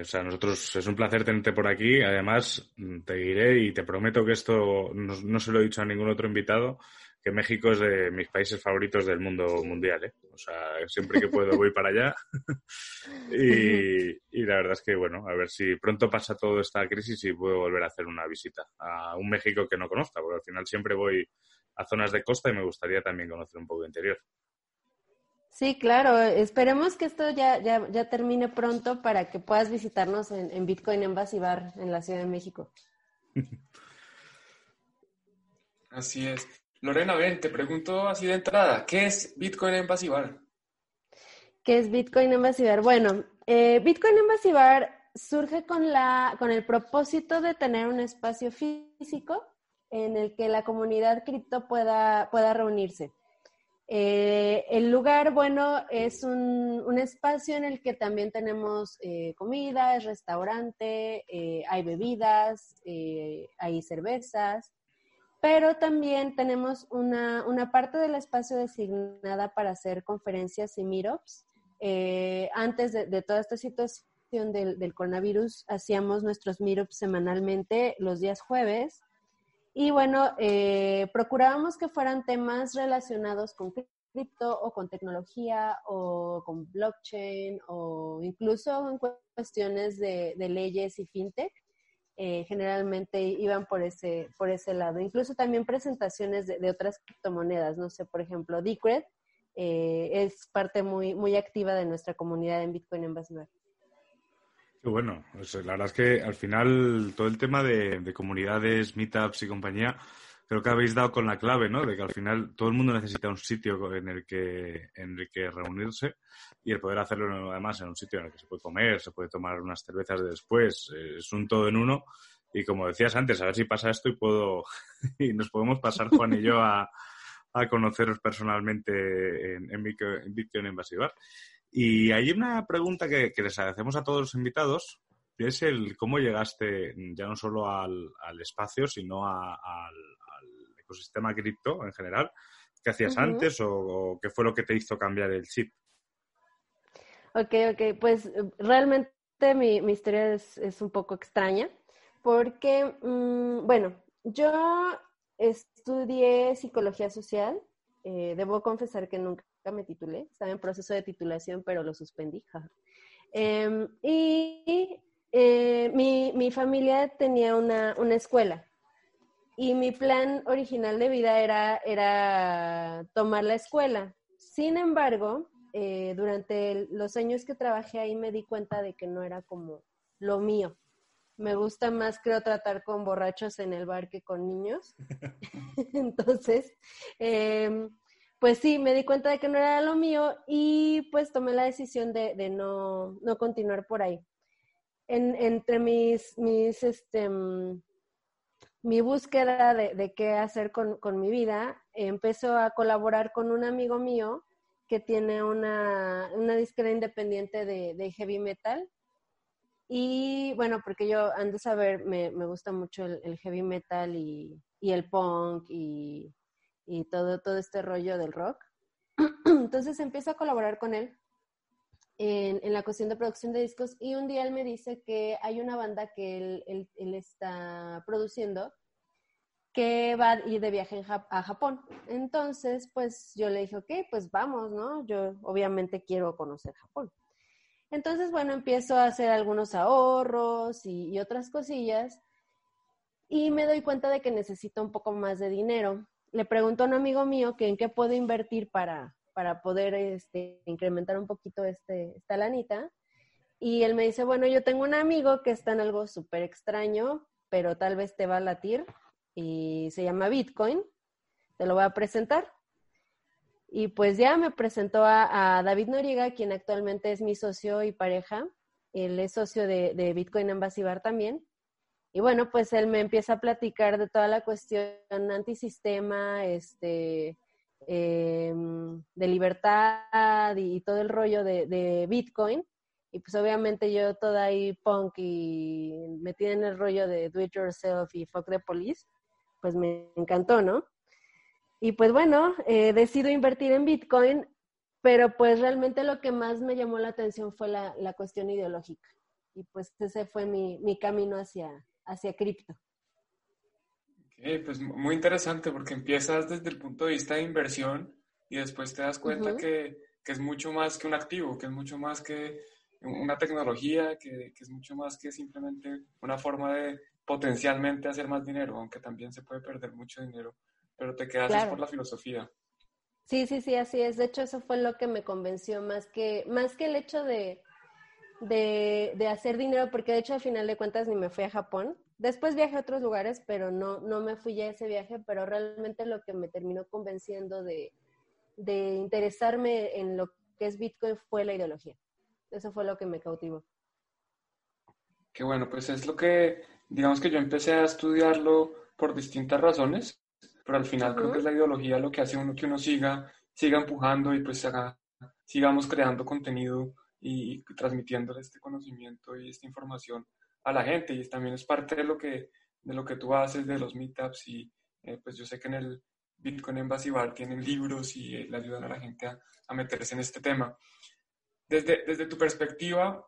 o sea, nosotros es un placer tenerte por aquí. Además, te diré y te prometo que esto no se lo he dicho a ningún otro invitado que México es de mis países favoritos del mundo mundial, ¿eh? O sea, siempre que puedo voy para allá. y, la verdad es que, bueno, a ver si pronto pasa toda esta crisis y puedo volver a hacer una visita a un México que no conozca, porque al final siempre voy a zonas de costa y me gustaría también conocer un poco de interior. Sí, claro. Esperemos que esto ya, ya, ya termine pronto para que puedas visitarnos en, en Bitcoin Embassy Bar en la Ciudad de México. Así es. Lorena, ven, te pregunto así de entrada, ¿qué es Bitcoin Embassy? ¿Qué es Bitcoin Embassy? Bueno, eh, Bitcoin Embassy surge con, la, con el propósito de tener un espacio físico en el que la comunidad cripto pueda, pueda reunirse. Eh, el lugar, bueno, es un, espacio en el que también tenemos eh, comida, es restaurante, hay bebidas, hay cervezas, pero también tenemos una, parte del espacio designada para hacer conferencias y meetups. Eh, antes de, toda esta situación del, coronavirus, hacíamos nuestros meetups semanalmente los días jueves. Y bueno, eh, procurábamos que fueran temas relacionados con cripto o con tecnología o con blockchain o incluso en cuestiones de leyes y fintech. Eh, generalmente iban por ese, por ese lado. Incluso también presentaciones de, otras criptomonedas, no sé, por ejemplo, Decred eh, es parte muy, muy activa de nuestra comunidad en Bitcoin en Qué bueno, pues, la verdad es que al final todo el tema de, de comunidades, meetups y compañía creo que habéis dado con la clave, ¿no? De que al final todo el mundo necesita un sitio en el que, en el que reunirse y el poder hacerlo además en un sitio en el que se puede comer, se puede tomar unas cervezas de después, eh, es un todo en uno Y como decías antes, a ver si pasa esto y puedo y nos podemos pasar Juan y yo a, conoceros personalmente en, en, Bitcoin Invasivar. Y hay una pregunta que, les hacemos a todos los invitados, que es el cómo llegaste ya no solo al, espacio, sino al, ecosistema cripto en general. ¿Qué hacías antes o, qué fue lo que te hizo cambiar el chip? Ok, ok, pues realmente mi, historia es, un poco extraña porque, mm, bueno, yo estudié psicología social, eh, debo confesar que nunca me titulé, estaba en proceso de titulación, pero lo suspendí. Em, y eh, mi, mi, familia tenía una, una, escuela y mi plan original de vida era, era tomar la escuela. Sin embargo, eh, durante los años que trabajé ahí me di cuenta de que no era como lo mío. Me gusta más, creo, tratar con borrachos en el bar que con niños. Entonces, eh, pues sí, me di cuenta de que no era lo mío y pues tomé la decisión de, no, continuar por ahí. entre mis, mis, este, mm, mi búsqueda de, qué hacer con, mi vida, empezó a colaborar con un amigo mío que tiene una, una disquera independiente de, heavy metal. Y bueno, porque yo, antes de saber, me, gusta mucho el, heavy metal y, y el punk y y todo, todo este rollo del rock. Entonces empiezo a colaborar con él en, la cuestión de producción de discos y un día él me dice que hay una banda que él está produciendo que va a ir de viaje a Japón. Entonces, pues yo le dije, ok, pues vamos, ¿no? Yo obviamente quiero conocer Japón. Entonces, bueno, empiezo a hacer algunos ahorros y, y otras cosillas y me doy cuenta de que necesito un poco más de dinero le pregunto a un amigo mío que en qué puedo invertir para, para poder este, incrementar un poquito este, esta lanita. Y él me dice, bueno, yo tengo un amigo que está en algo súper extraño, pero tal vez te va a latir y se llama Bitcoin. Te lo voy a presentar. Y pues ya me presentó a, David Noriega, quien actualmente es mi socio y pareja. Él es socio de, Bitcoin Ambasivar también. Y bueno, pues él me empieza a platicar de toda la cuestión antisistema, este, em, de libertad y, todo el rollo de, Bitcoin. Y pues obviamente yo toda ahí punk y metida en el rollo de do it yourself y fuck the police, pues me encantó, ¿no? Y pues bueno, eh, decido invertir en Bitcoin, pero pues realmente lo que más me llamó la atención fue la, cuestión ideológica. Y pues ese fue mi, mi camino hacia, hacia cripto. Ok, pues muy interesante porque empiezas desde el punto de vista de inversión y después te das cuenta que, es mucho más que un activo, que es mucho más que una tecnología, que, es mucho más que simplemente una forma de potencialmente hacer más dinero, aunque también se puede perder mucho dinero, pero te quedas por la filosofía. Sí, sí, sí, así es. De hecho, eso fue lo que me convenció más que, más que el hecho de, de, de, hacer dinero, porque de hecho al final de cuentas ni me fui a Japón. Después viajé a otros lugares, pero no, no me fui a ese viaje, pero realmente lo que me terminó convenciendo de, de interesarme en lo que es Bitcoin fue la ideología. Eso fue lo que me cautivó. Qué bueno, pues es lo que, digamos que yo empecé a estudiarlo por distintas razones, pero al final creo que es la ideología lo que hace uno que uno siga, siga empujando y pues haga, sigamos creando contenido y transmitiéndole este conocimiento y esta información a la gente. Y también es parte de lo que, de lo que tú haces, de los meetups. Y eh, pues yo sé que en el Bitcoin Embassy Bar tienen libros y eh, le ayudan a la gente a, a, meterse en este tema. Desde, desde tu perspectiva,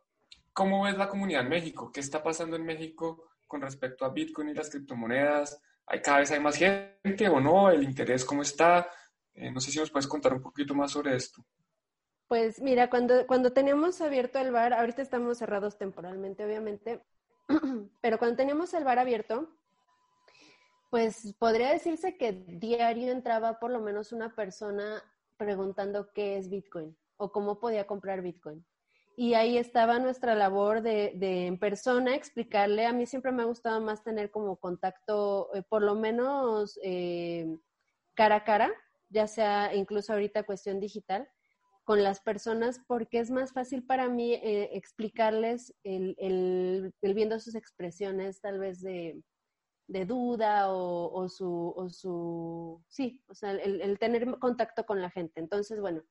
¿cómo ves la comunidad en México? ¿Qué está pasando en México con respecto a Bitcoin y las criptomonedas? ¿Hay cada vez hay más gente o no? ¿El interés cómo está? Eh, no sé si nos puedes contar un poquito más sobre esto. Pues mira, cuando, cuando teníamos abierto el bar, ahorita estamos cerrados temporalmente, obviamente, pero cuando teníamos el bar abierto, pues podría decirse que diario entraba por lo menos una persona preguntando qué es Bitcoin o cómo podía comprar Bitcoin. Y ahí estaba nuestra labor de, de en persona explicarle. A mí siempre me ha gustado más tener como contacto, eh, por lo menos eh, cara a cara, ya sea incluso ahorita cuestión digital, con las personas porque es más fácil para mí eh, explicarles el, viendo sus expresiones tal vez de, duda o, su, sí, o sea, el, el, tener contacto con la gente. Entonces, bueno,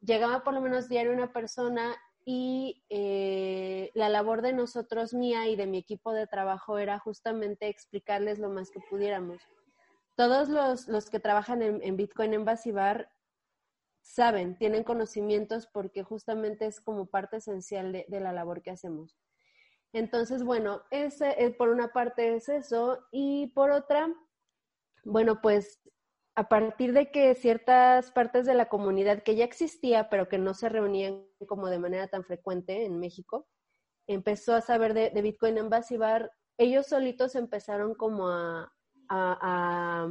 llegaba por lo menos diario una persona y eh, la labor de nosotros, mía y de mi equipo de trabajo, era justamente explicarles lo más que pudiéramos. Todos los, los que trabajan en, en Bitcoin en Basibar saben, tienen conocimientos porque justamente es como parte esencial de, la labor que hacemos. Entonces, bueno, ese, eh, por una parte es eso y por otra, bueno, pues a partir de que ciertas partes de la comunidad que ya existía, pero que no se reunían como de manera tan frecuente en México, empezó a saber de, Bitcoin en Basibar, ellos solitos empezaron como a, a,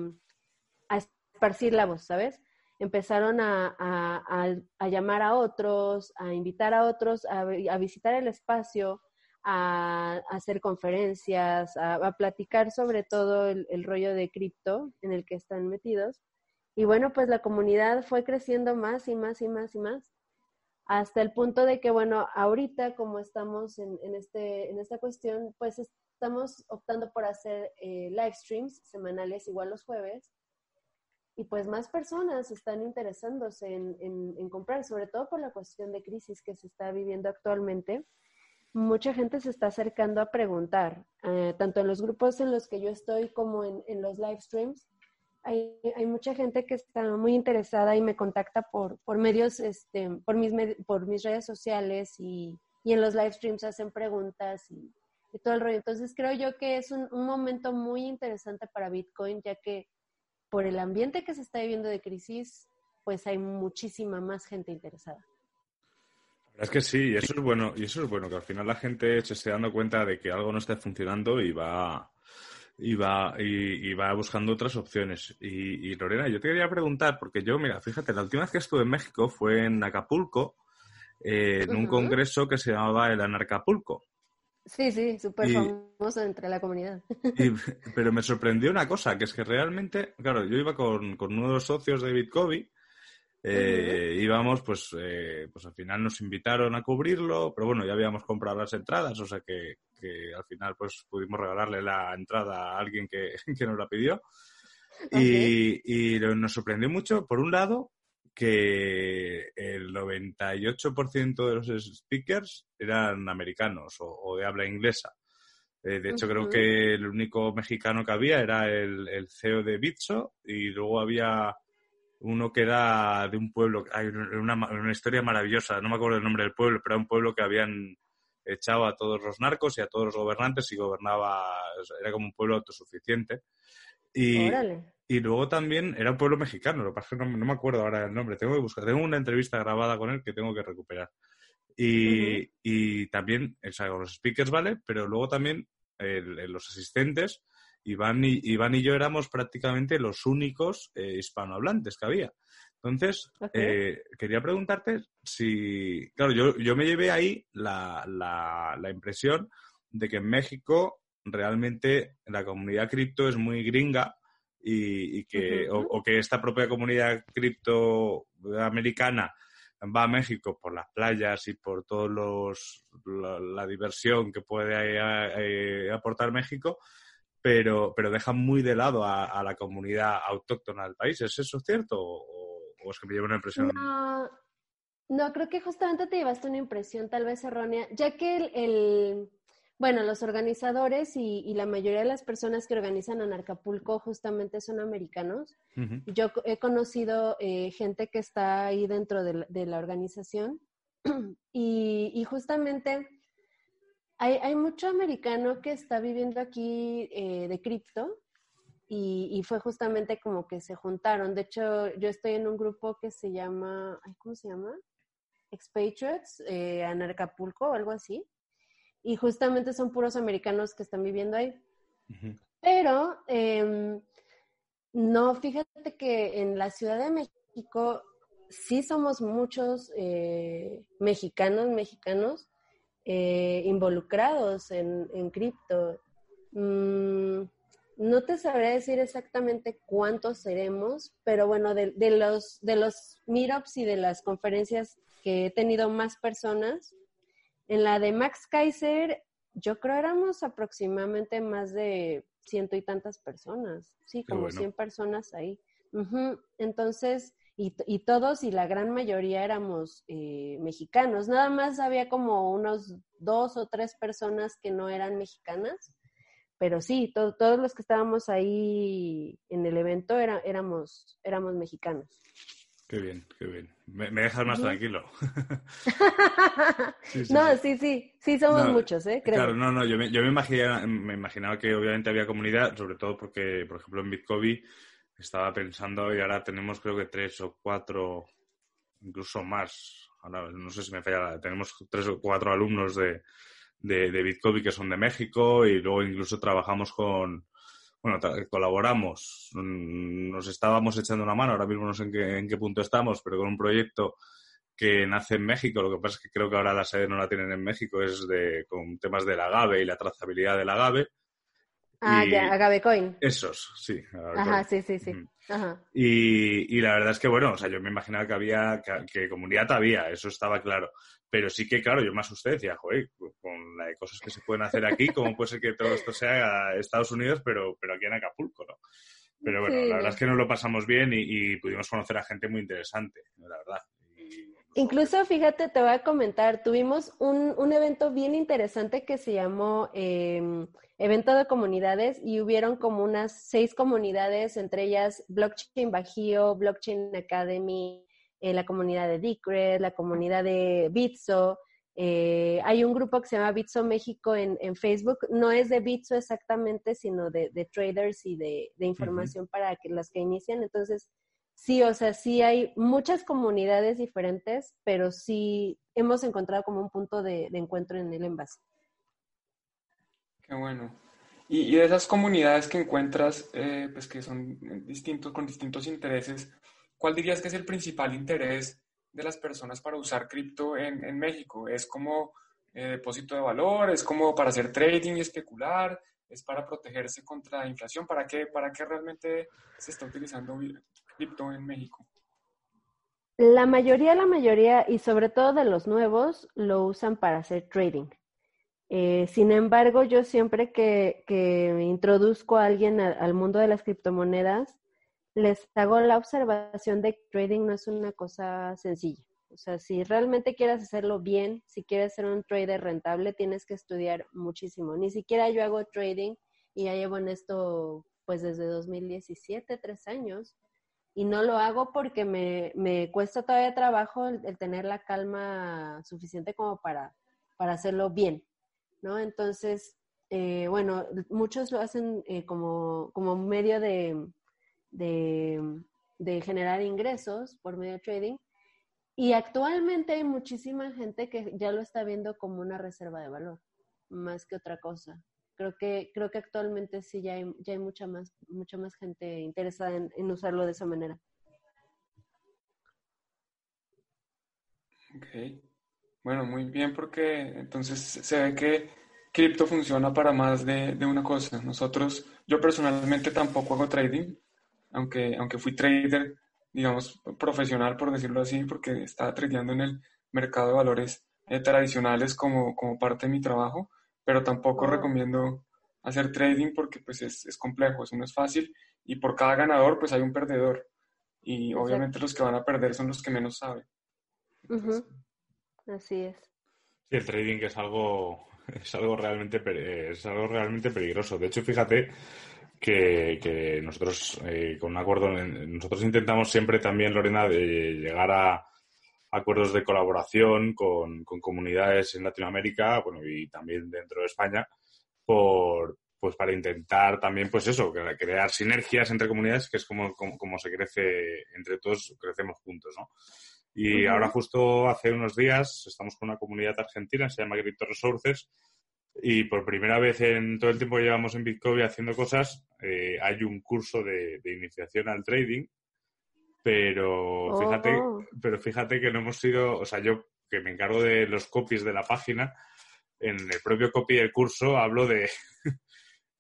a esparcir la voz, ¿sabes? Empezaron a, llamar a otros, a invitar a otros a, visitar el espacio, a, hacer conferencias, a, platicar sobre todo el, rollo de cripto en el que están metidos. Y bueno, pues la comunidad fue creciendo más y más y más y más, hasta el punto de que, bueno, ahorita como estamos en, este, en esta cuestión, pues estamos optando por hacer eh, live streams semanales igual los jueves y pues más personas están interesándose en, comprar, sobre todo por la cuestión de crisis que se está viviendo actualmente. Mucha gente se está acercando a preguntar, eh, tanto en los grupos en los que yo estoy como en, los live streams. Hay, mucha gente que está muy interesada y me contacta por, por medios, este, por, mis, por mis redes sociales y, en los live streams hacen preguntas y, todo el rollo. Entonces creo yo que es un momento muy interesante para Bitcoin, ya que por el ambiente que se está viviendo de crisis, pues hay muchísima más gente interesada. Es que sí, y eso es bueno, y eso es bueno, que al final la gente se esté dando cuenta de que algo no está funcionando y va, y va, y, va buscando otras opciones. Y, Lorena, yo te quería preguntar, porque yo, mira, fíjate, la última vez que estuve en México fue en Acapulco, eh, en un congreso que se llamaba el Anarcapulco. Sí, sí, súper famoso entre la comunidad. pero me sorprendió una cosa, que es que realmente, claro, yo iba con, con uno de los socios de Bitcoin, eh, íbamos, pues, eh, pues al final nos invitaron a cubrirlo, pero bueno, ya habíamos comprado las entradas, o sea que, que al final pues pudimos regalarle la entrada a alguien que, que nos la pidió. Y, y nos sorprendió mucho, por un lado, que el 98% de los speakers eran americanos o, de habla inglesa. Eh, de hecho, creo que el único mexicano que había era el, CEO de Bitso y luego había uno que era de un pueblo, hay una, una, historia maravillosa, no me acuerdo el nombre del pueblo, pero era un pueblo que habían echado a todos los narcos y a todos los gobernantes y gobernaba, era como un pueblo autosuficiente. Y, y luego también era un pueblo mexicano, lo que pasa es que no, me acuerdo ahora el nombre, tengo que buscar, tengo una entrevista grabada con él que tengo que recuperar. Y, y también, o sea, los speakers, ¿vale? Pero luego también los asistentes, Iván y, Iván y yo éramos prácticamente los únicos eh, hispanohablantes que había. Entonces, eh, quería preguntarte si, claro, yo, yo me llevé ahí la, la, la impresión de que en México realmente la comunidad cripto es muy gringa y, que, o, que esta propia comunidad cripto americana va a México por las playas y por todos los la, diversión que puede eh, aportar México, pero, pero deja muy de lado a, la comunidad autóctona del país. ¿Es eso cierto o, es que me lleva una impresión? No, no, creo que justamente te llevaste una impresión tal vez errónea, ya que el bueno, los organizadores y, la mayoría de las personas que organizan Anarcapulco justamente son americanos. Yo he conocido eh, gente que está ahí dentro de la, organización y, justamente hay, mucho americano que está viviendo aquí eh, de cripto y, fue justamente como que se juntaron. De hecho, yo estoy en un grupo que se llama, ¿cómo se llama? Expatriates, eh, Anarcapulco o algo así y justamente son puros americanos que están viviendo ahí. Pero em, no, fíjate que en la Ciudad de México sí somos muchos eh, mexicanos, mexicanos eh, involucrados en, en cripto. Mm, no te sabría decir exactamente cuántos seremos, pero bueno, de, los, de los meetups y de las conferencias que he tenido más personas, en la de Max Kaiser, yo creo éramos aproximadamente más de ciento y tantas personas, sí, como 100 personas ahí. Entonces, y, y, todos y la gran mayoría éramos eh, mexicanos. Nada más había como unos dos o tres personas que no eran mexicanas pero sí, todos los que estábamos ahí en el evento era, éramos, éramos mexicanos. Qué bien, qué bien. Me, dejas más tranquilo. no, sí, sí, sí, somos muchos, ¿eh? Claro, no, no, yo, me, yo me, imaginaba, me imaginaba que obviamente había comunidad, sobre todo porque, por ejemplo, en Bitcoin estaba pensando y ahora tenemos creo que tres o cuatro, incluso más, ahora no sé si me falla, tenemos tres o cuatro alumnos de, de, de que son de México y luego incluso trabajamos con, bueno, colaboramos, mm, nos estábamos echando una mano, ahora mismo no sé en qué, en qué punto estamos, pero con un proyecto que nace en México, lo que pasa es que creo que ahora la sede no la tienen en México, es de con temas del agave y la trazabilidad del agave. Ah, ya, Agavecoin. Esos, sí. Ajá, sí, sí, sí. Y, y, la verdad es que, bueno, o sea, yo me imaginaba que había, que, comunidad había, eso estaba claro. Pero sí que, claro, yo me asusté, decía, joder, con la de cosas que se pueden hacer aquí, ¿cómo puede ser que todo esto sea Estados Unidos, pero, pero aquí en Acapulco, ¿no? Pero bueno, la verdad es que nos lo pasamos bien y, pudimos conocer a gente muy interesante, la verdad. Incluso, fíjate, te voy a comentar, tuvimos un, un evento bien interesante que se llamó eh, Evento de Comunidades y hubieron como unas seis comunidades, entre ellas Blockchain Bajío, Blockchain Academy, eh, la comunidad de Decred, la comunidad de Bitso. Eh, hay un grupo que se llama Bitso México en, Facebook. No es de Bitso exactamente, sino de, traders y de, información para que las que inician. Entonces, Sí, o sea, sí hay muchas comunidades diferentes, pero sí hemos encontrado como un punto de, encuentro en el envase. Qué bueno. Y, de esas comunidades que encuentras, eh, pues que son distintos, con distintos intereses, ¿cuál dirías que es el principal interés de las personas para usar cripto en, México? ¿Es como eh, depósito de valor? ¿Es como para hacer trading y especular? ¿Es para protegerse contra la inflación? ¿Para qué, para qué realmente se está utilizando en México? La mayoría, la mayoría, y sobre todo de los nuevos, lo usan para hacer trading. Eh, sin embargo, yo siempre que, introduzco a alguien al, mundo de las criptomonedas, les hago la observación de que trading no es una cosa sencilla. O sea, si realmente quieres hacerlo bien, si quieres ser un trader rentable, tienes que estudiar muchísimo. Ni siquiera yo hago trading y ya llevo en esto pues desde 2017, tres años y no lo hago porque me, me cuesta todavía trabajo el, tener la calma suficiente como para, para hacerlo bien, ¿no? Entonces, eh, bueno, muchos lo hacen eh, como, como medio de, de, de, generar ingresos por medio de trading. Y actualmente hay muchísima gente que ya lo está viendo como una reserva de valor, más que otra cosa creo que, creo que actualmente sí ya hay, ya hay mucha más, mucha más gente interesada en, usarlo de esa manera. Ok. Bueno, muy bien porque entonces se ve que cripto funciona para más de, una cosa. Nosotros, yo personalmente tampoco hago trading, aunque, aunque fui trader, digamos, profesional, por decirlo así, porque estaba tradeando en el mercado de valores eh, tradicionales como, como parte de mi trabajo pero tampoco recomiendo hacer trading porque pues es, complejo, eso no es fácil y por cada ganador pues hay un perdedor y obviamente los que van a perder son los que menos saben. Así es. Sí, el trading es algo, es algo realmente es algo realmente peligroso. De hecho, fíjate que, nosotros eh, con un acuerdo, nosotros intentamos siempre también, Lorena, de llegar a, acuerdos de colaboración con, comunidades en Latinoamérica, bueno, y también dentro de España, por, pues para intentar también, pues eso, crear sinergias entre comunidades, que es como, como, se crece, entre todos crecemos juntos, ¿no? Y ahora justo hace unos días estamos con una comunidad argentina, se llama Crypto Resources, y por primera vez en todo el tiempo que llevamos en Bitcoin haciendo cosas, eh, hay un curso de, de, iniciación al trading pero fíjate, oh. pero fíjate que no hemos sido, o sea, yo que me encargo de los copies de la página, en el propio copy del curso hablo de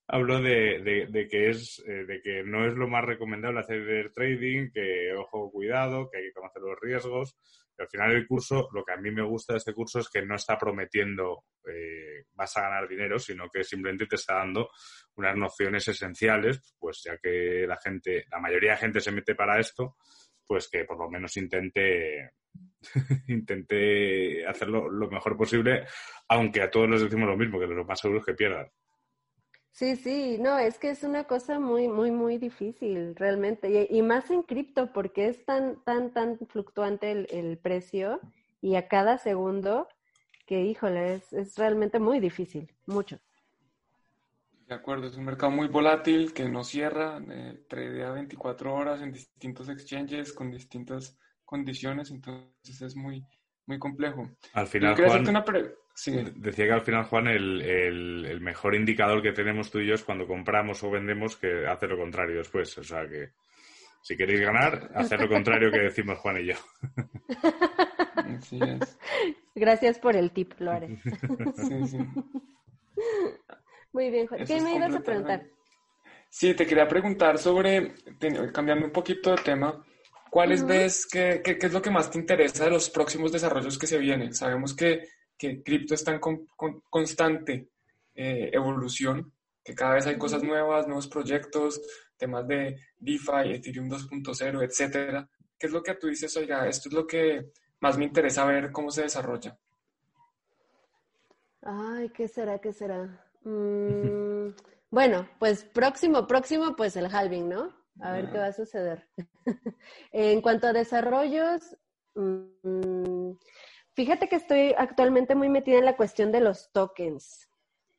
hablo de, de, que es eh, de que no es lo más recomendable hacer trading, que ojo, cuidado, que hay que conocer los riesgos. Al final el curso, lo que a mí me gusta de este curso es que no está prometiendo eh, vas a ganar dinero, sino que simplemente te está dando unas nociones esenciales, pues ya que la gente, la mayoría de gente se mete para esto, pues que por lo menos intente intente hacerlo lo mejor posible, aunque a todos les decimos lo mismo, que lo más seguro es que pierdan. Sí, sí, no, es que es una cosa muy, muy, muy difícil realmente. Y, más en cripto, porque es tan, tan, tan fluctuante el, precio y a cada segundo que, híjole, es, es realmente muy difícil, mucho. De acuerdo, es un mercado muy volátil que no cierra, eh, tradea 24 horas en distintos exchanges con distintas condiciones, entonces es muy, muy complejo. Al final, Juan, decía que al final, Juan, el, mejor indicador que tenemos tú y yo es cuando compramos o vendemos que hace lo contrario después. O sea que si queréis ganar, hacer lo contrario que decimos Juan y yo. Gracias por el tip, lo haré. Muy bien, Juan. ¿Qué me ibas a preguntar? Sí, te quería preguntar sobre, cambiando un poquito de tema, ¿Cuáles ves que, es lo que más te interesa de los próximos desarrollos que se vienen? Sabemos que, que cripto está en constante eh, evolución, que cada vez hay cosas nuevas, nuevos proyectos, temas de DeFi, Ethereum 2.0, etcétera. ¿Qué es lo que tú dices, oiga, esto es lo que más me interesa ver cómo se desarrolla? Ay, ¿qué será? ¿Qué será? Mm, bueno, pues próximo, próximo, pues el halving, ¿no? A ver qué va a suceder. en cuanto a desarrollos, mm, fíjate que estoy actualmente muy metida en la cuestión de los tokens.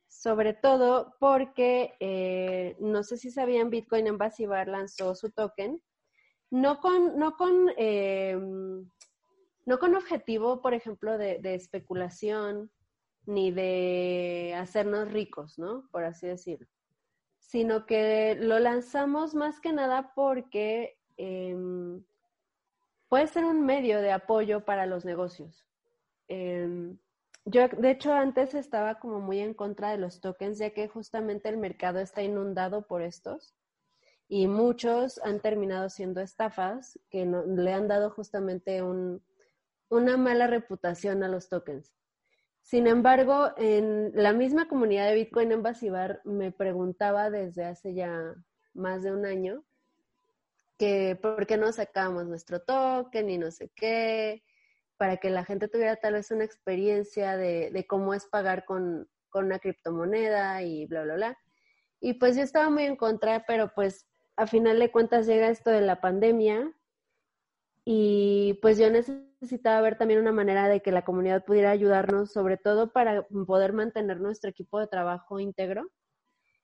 Sobre todo porque eh, no sé si sabían, Bitcoin Bar lanzó su token. No con, no con, eh, no con objetivo, por ejemplo, de, de especulación ni de hacernos ricos, ¿no? Por así decirlo sino que lo lanzamos más que nada porque em, puede ser un medio de apoyo para los negocios. Em, yo, de hecho, antes estaba como muy en contra de los tokens, ya que justamente el mercado está inundado por estos y muchos han terminado siendo estafas que le han dado justamente una mala reputación a los tokens. Sin embargo, en la misma comunidad de Bitcoin en Basibar me preguntaba desde hace ya más de un año que por qué no sacábamos nuestro token y no sé qué, para que la gente tuviera tal vez una experiencia de, cómo es pagar con, con, una criptomoneda y bla, bla, bla. Y pues yo estaba muy en contra, pero pues a final de cuentas llega esto de la pandemia y pues yo necesitaba ver también una manera de que la comunidad pudiera ayudarnos, sobre todo para poder mantener nuestro equipo de trabajo íntegro.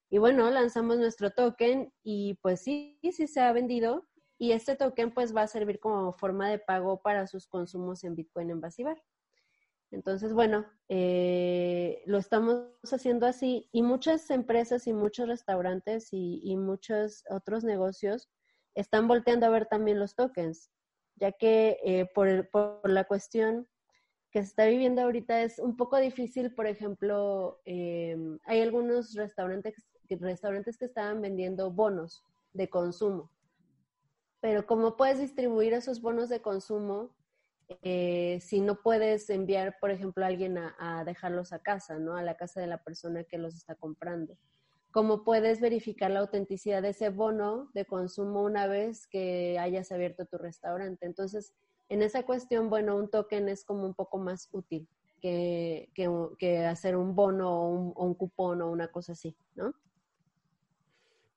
Y bueno, lanzamos nuestro token y pues sí, sí se ha vendido. Y este token pues va a servir como forma de pago para sus consumos en Bitcoin en Basibar. Entonces, bueno, eh, lo estamos haciendo así y muchas empresas y muchos restaurantes y, muchos otros negocios están volteando a ver también los tokens ya que eh, por, por, la cuestión que se está viviendo ahorita es un poco difícil, por ejemplo, em, hay algunos restaurantes, restaurantes que estaban vendiendo bonos de consumo, pero ¿cómo puedes distribuir esos bonos de consumo eh, si no puedes enviar, por ejemplo, a alguien a, dejarlos a casa, ¿no? A la casa de la persona que los está comprando cómo puedes verificar la autenticidad de ese bono de consumo una vez que hayas abierto tu restaurante. Entonces, en esa cuestión, bueno, un token es como un poco más útil que, que, hacer un bono o un, cupón o una cosa así, ¿no?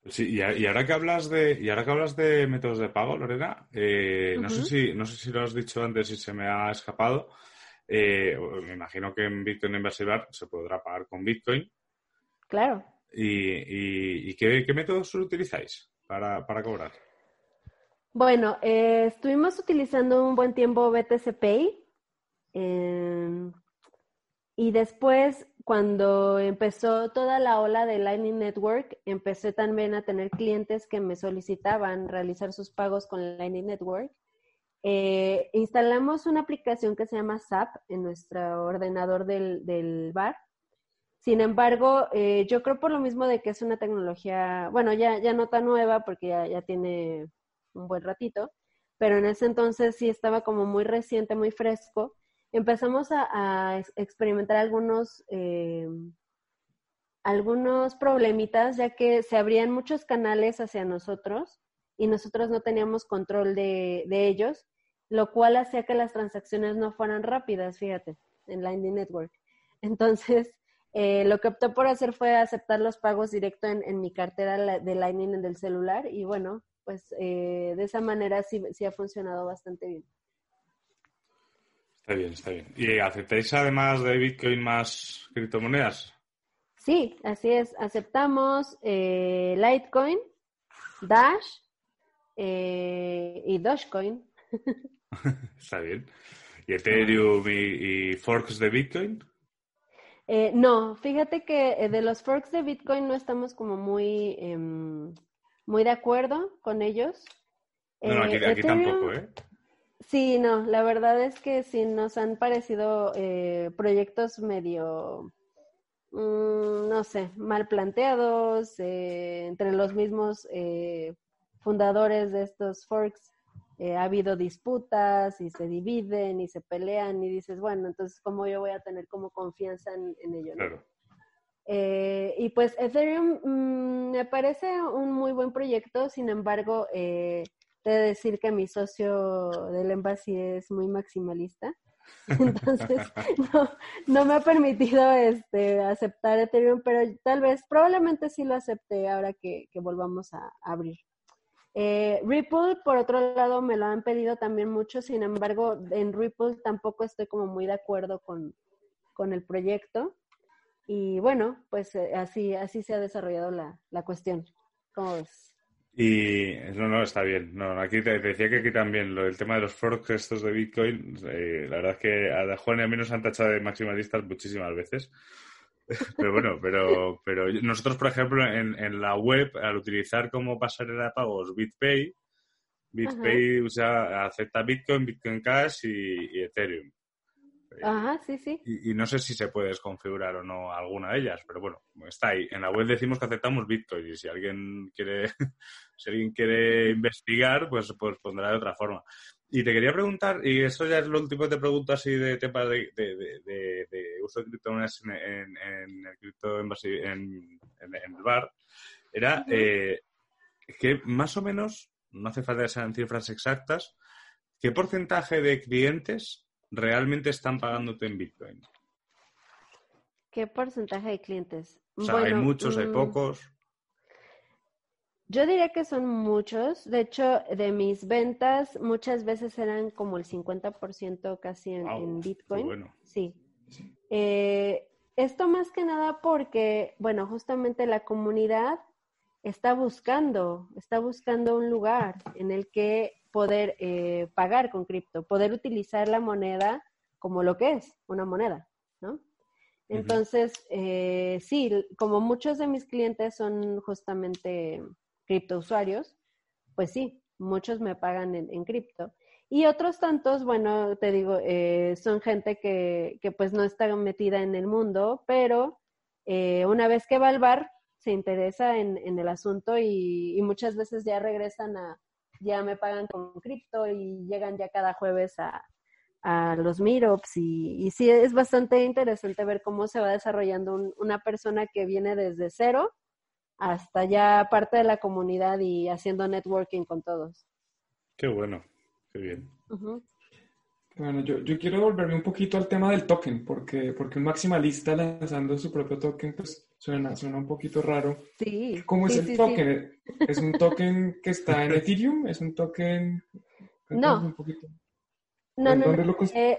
Sí, y, ahora que hablas de y ahora que hablas de métodos de pago, Lorena, eh, no sé si no sé si lo has dicho antes y se me ha escapado. Eh, me imagino que en Bitcoin Inversivar se podrá pagar con Bitcoin. Claro. ¿Y, qué, métodos utilizáis para, cobrar? Bueno, eh, estuvimos utilizando un buen tiempo BTC Pay. Em, y después, cuando empezó toda la ola de Lightning Network, empecé también a tener clientes que me solicitaban realizar sus pagos con Lightning Network. Eh, instalamos una aplicación que se llama SAP en nuestro ordenador del, del bar Sin embargo, eh, yo creo por lo mismo de que es una tecnología, bueno, ya, ya no tan nueva porque ya, ya tiene un buen ratito, pero en ese entonces sí estaba como muy reciente, muy fresco. Empezamos a, experimentar algunos, eh, algunos problemitas, ya que se abrían muchos canales hacia nosotros y nosotros no teníamos control de, de ellos, lo cual hacía que las transacciones no fueran rápidas, fíjate, en Lightning Network. Entonces, eh, lo que opté por hacer fue aceptar los pagos directo en, mi cartera de Lightning del celular y bueno, pues eh, de esa manera sí, sí ha funcionado bastante bien. Está bien, está bien. ¿Y aceptáis además de Bitcoin más criptomonedas? Sí, así es. Aceptamos eh, Litecoin, Dash y Dogecoin. está bien. ¿Y Ethereum y forks de Bitcoin? Eh, no, fíjate que eh, de los forks de Bitcoin no estamos como muy, em, muy de acuerdo con ellos. No, aquí, eh, tampoco, ¿eh? Sí, no, la verdad es que sí nos han parecido proyectos medio, mm, no sé, mal planteados, entre los mismos fundadores de estos forks eh, ha habido disputas y se dividen y se pelean y dices, bueno, entonces, ¿cómo yo voy a tener como confianza en, ello? Eh, y pues Ethereum mm, me parece un muy buen proyecto, sin embargo, eh, de decir que mi socio del Embassy es muy maximalista. Entonces, no, no, me ha permitido este, aceptar Ethereum, pero tal vez, probablemente sí lo acepte ahora que, que volvamos a abrir. Eh, Ripple, por otro lado, me lo han pedido también mucho, sin embargo, en Ripple tampoco estoy como muy de acuerdo con, el proyecto. Y bueno, pues eh, así, así se ha desarrollado la, la cuestión. ¿Cómo ves? Y no, no, está bien. No, aquí te, decía que aquí también lo del tema de los forks estos de Bitcoin, eh, la verdad es que a Juan y a mí nos han tachado de maximalistas muchísimas veces. Pero bueno, pero, pero nosotros, por ejemplo, en, en la web, al utilizar como pasarela de pagos BitPay, BitPay usa, acepta Bitcoin, Bitcoin Cash y, Ethereum. Ajá, sí, sí. Y, no sé si se puede desconfigurar o no alguna de ellas, pero bueno, está ahí. En la web decimos que aceptamos Bitcoin y si alguien quiere, si alguien quiere investigar, pues, pues pondrá de otra forma. Y te quería preguntar, y eso ya es lo último que te pregunto así de temas de, uso de criptomonedas en, el cripto en, en, el bar, era eh, que más o menos, no hace falta que sean cifras exactas, ¿qué porcentaje de clientes realmente están pagándote en Bitcoin? ¿Qué porcentaje de clientes? O sea, hay muchos, hay mm, pocos. Yo diría que son muchos. De hecho, de mis ventas muchas veces eran como el 50% casi en, Bitcoin. Sí. Eh, esto más que nada porque, bueno, justamente la comunidad está buscando, está buscando un lugar en el que poder eh, pagar con cripto, poder utilizar la moneda como lo que es, una moneda, ¿no? Entonces, eh, sí, como muchos de mis clientes son justamente criptousuarios, pues sí, muchos me pagan en, cripto. Y otros tantos, bueno, te digo, eh, son gente que, que, pues no está metida en el mundo, pero eh, una vez que va al bar, se interesa en, en el asunto y, muchas veces ya regresan a, ya me pagan con cripto y llegan ya cada jueves a, a los meetups y, y, sí es bastante interesante ver cómo se va desarrollando una persona que viene desde cero hasta ya parte de la comunidad y haciendo networking con todos. Qué bueno, qué bien. Bueno, yo, yo, quiero volverme un poquito al tema del token, porque, porque un maximalista lanzando su propio token, pues suena, suena un poquito raro. Sí. ¿Cómo es el token? ¿Es un token que está en Ethereum? ¿Es un token? No. No, no, no. Eh,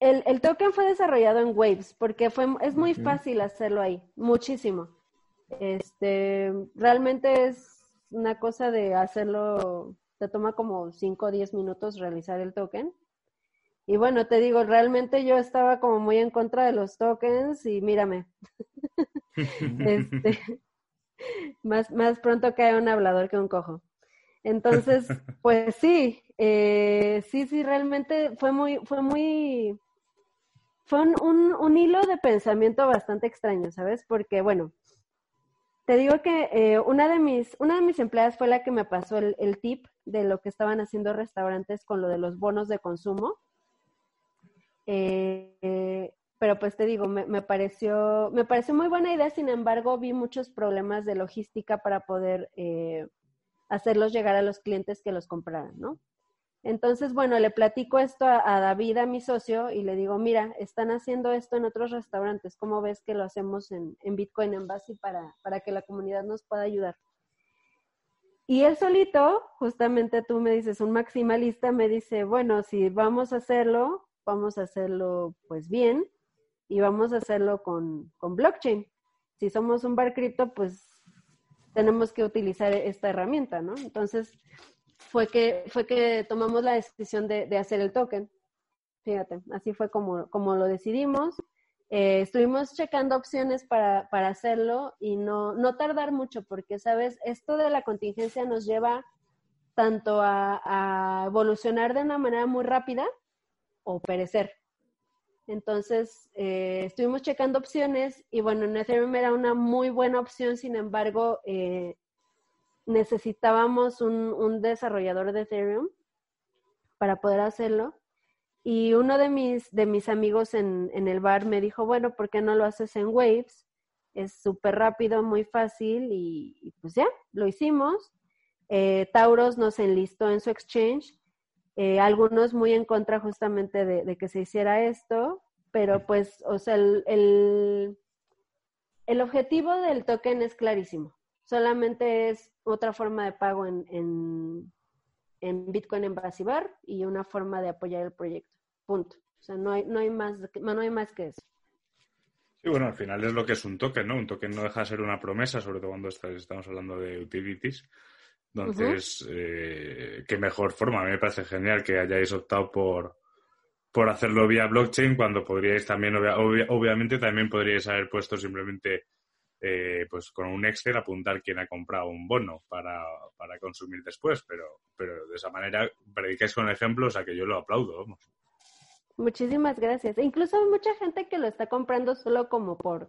el, el, token fue desarrollado en Waves, porque fue, es muy fácil hacerlo ahí, muchísimo. Este, realmente es una cosa de hacerlo, te toma como 5 o 10 minutos realizar el token. Y bueno, te digo, realmente yo estaba como muy en contra de los tokens y mírame. este, más, más pronto cae un hablador que un cojo. Entonces, pues sí, eh, sí, sí, realmente fue muy, fue muy fue un, un, hilo de pensamiento bastante extraño, ¿sabes? Porque, bueno, te digo que eh, una, de mis, una de mis empleadas fue la que me pasó el, el, tip de lo que estaban haciendo restaurantes con lo de los bonos de consumo. Eh, pero pues te digo, me, pareció, me pareció muy buena idea, sin embargo, vi muchos problemas de logística para poder eh, hacerlos llegar a los clientes que los compraran, ¿no? Entonces, bueno, le platico esto a, David, a mi socio, y le digo, mira, están haciendo esto en otros restaurantes, ¿cómo ves que lo hacemos en, en Bitcoin Embassy para, para que la comunidad nos pueda ayudar? Y él solito, justamente tú me dices, un maximalista, me dice, bueno, si vamos a hacerlo, vamos a hacerlo pues bien y vamos a hacerlo con, con blockchain. Si somos un bar cripto, pues tenemos que utilizar esta herramienta, ¿no? Entonces, fue que, fue que tomamos la decisión de, de hacer el token. Fíjate, así fue como, como lo decidimos. Eh, estuvimos checando opciones para, para hacerlo y no, no tardar mucho, porque, ¿sabes? Esto de la contingencia nos lleva tanto a, a evolucionar de una manera muy rápida o perecer. Entonces, eh, estuvimos checando opciones y bueno, en Ethereum era una muy buena opción, sin embargo, eh, necesitábamos un, un, desarrollador de Ethereum para poder hacerlo. Y uno de mis, de mis amigos en, en el bar me dijo, bueno, ¿por qué no lo haces en Waves? Es súper rápido, muy fácil y, pues ya, lo hicimos. Eh, Tauros nos enlistó en su exchange eh, algunos muy en contra justamente de, de, que se hiciera esto, pero pues, o sea, el, el, el, objetivo del token es clarísimo. Solamente es otra forma de pago en, en, en Bitcoin en Basibar y una forma de apoyar el proyecto. Punto. O sea, no hay, no hay, más, no hay más que eso. Sí, bueno, al final es lo que es un token, ¿no? Un token no deja de ser una promesa, sobre todo cuando estamos hablando de utilities. Entonces, uh -huh. eh, qué mejor forma. A mí me parece genial que hayáis optado por, por hacerlo vía blockchain cuando podríais también, obvia, obvia, obviamente, también podríais haber puesto simplemente eh, pues con un Excel apuntar quién ha comprado un bono para, para consumir después, pero, pero de esa manera predicáis con ejemplos a que yo lo aplaudo, vamos. Muchísimas gracias. E incluso hay mucha gente que lo está comprando solo como por,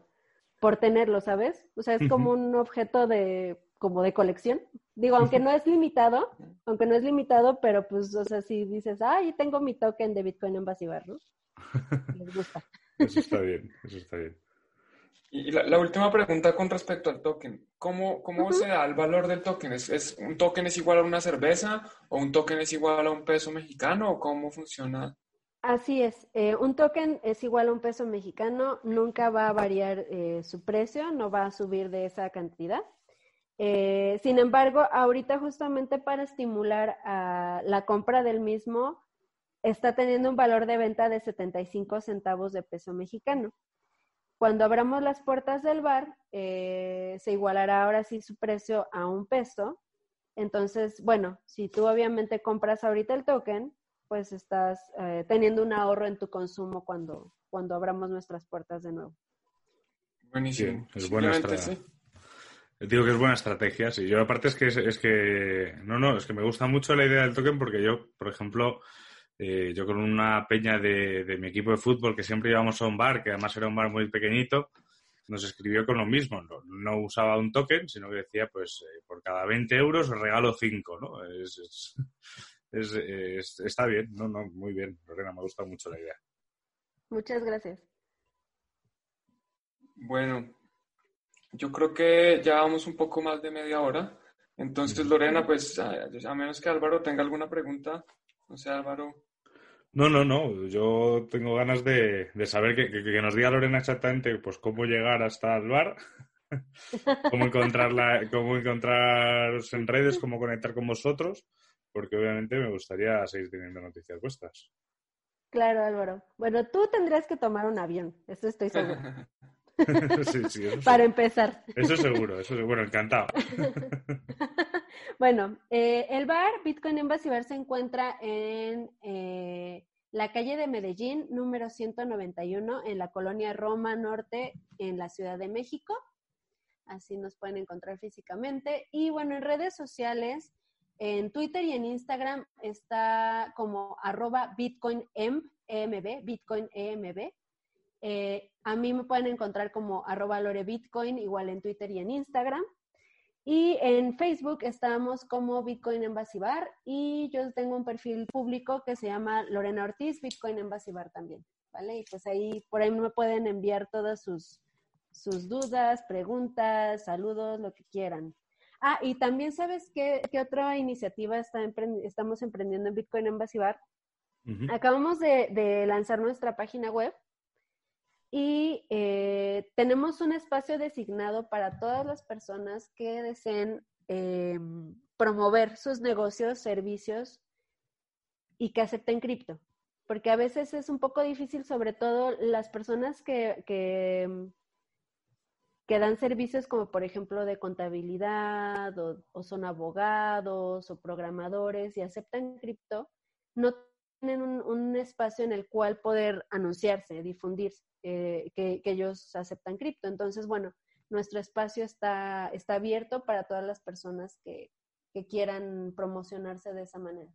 por tenerlo, ¿sabes? O sea, es como un objeto de como de colección. Digo, aunque no es limitado, aunque no es limitado, pero pues, o sea, si dices, ay, tengo mi token de Bitcoin en Basibar, ¿no? Les gusta. Eso está bien, eso está bien. Y la, la última pregunta con respecto al token. ¿Cómo, cómo uh -huh. se da el valor del token? ¿Es, ¿Es, un token es igual a una cerveza o un token es igual a un peso mexicano o cómo funciona? Así es, eh, un token es igual a un peso mexicano, nunca va a variar eh, su precio, no va a subir de esa cantidad. Eh, sin embargo, ahorita justamente para estimular a la compra del mismo, está teniendo un valor de venta de 75 centavos de peso mexicano. Cuando abramos las puertas del bar, eh, se igualará ahora sí su precio a un peso. Entonces, bueno, si tú obviamente compras ahorita el token, pues estás eh, teniendo un ahorro en tu consumo cuando, cuando abramos nuestras puertas de nuevo. Buenísimo. Sí, es buena estrategia. Sí. Digo que es buena estrategia, sí. Yo aparte es que es, es, que no, no, es que me gusta mucho la idea del token porque yo, por ejemplo, eh, yo con una peña de, de, mi equipo de fútbol que siempre íbamos a un bar, que además era un bar muy pequeñito, nos escribió con lo mismo. No, no usaba un token, sino que decía, pues, eh, por cada 20 euros os regalo 5, ¿no? Es, es, está bien, no, no, muy bien, Lorena, me gusta mucho la idea. Muchas gracias. Bueno, yo creo que ya vamos un poco más de media hora. Entonces, Lorena, pues a, a, menos que Álvaro tenga alguna pregunta, no sé, Álvaro. No, no, no. Yo tengo ganas de, de saber que, que, que, nos diga Lorena exactamente pues cómo llegar hasta el bar, cómo encontrarla, cómo encontraros en redes, cómo conectar con vosotros, porque obviamente me gustaría seguir teniendo noticias vuestras. Claro, Álvaro. Bueno, tú tendrías que tomar un avión, eso estoy seguro. sí, sí, eso Para empezar. Eso seguro, eso seguro, encantado. bueno, eh, el bar Bitcoin Embassy Bar se encuentra en eh, la calle de Medellín, número 191, en la colonia Roma Norte, en la Ciudad de México. Así nos pueden encontrar físicamente. Y bueno, en redes sociales, en Twitter y en Instagram está como arroba bitcoinemb, EMB, bitcoinemb. Eh, a mí me pueden encontrar como arroba lorebitcoin, igual en Twitter y en Instagram. Y en Facebook estamos como Bitcoin Embassy Bar y yo tengo un perfil público que se llama Lorena Ortiz, Bitcoin Embassy Bar también, ¿vale? Y pues ahí, por ahí me pueden enviar todas sus, sus dudas, preguntas, saludos, lo que quieran. Ah, y también sabes qué, qué otra iniciativa está estamos emprendiendo en Bitcoin Embassy Bar. Acabamos de, de lanzar nuestra página web y eh, tenemos un espacio designado para todas las personas que deseen eh, promover sus negocios, servicios y que acepten cripto. Porque a veces es un poco difícil, sobre todo las personas que, que, dan servicios como por ejemplo de contabilidad o, son abogados o programadores y aceptan cripto, no tienen un espacio en el cual poder anunciarse, difundirse. Eh, que, ellos aceptan cripto. Entonces, bueno, nuestro espacio está, está abierto para todas las personas que, quieran promocionarse de esa manera.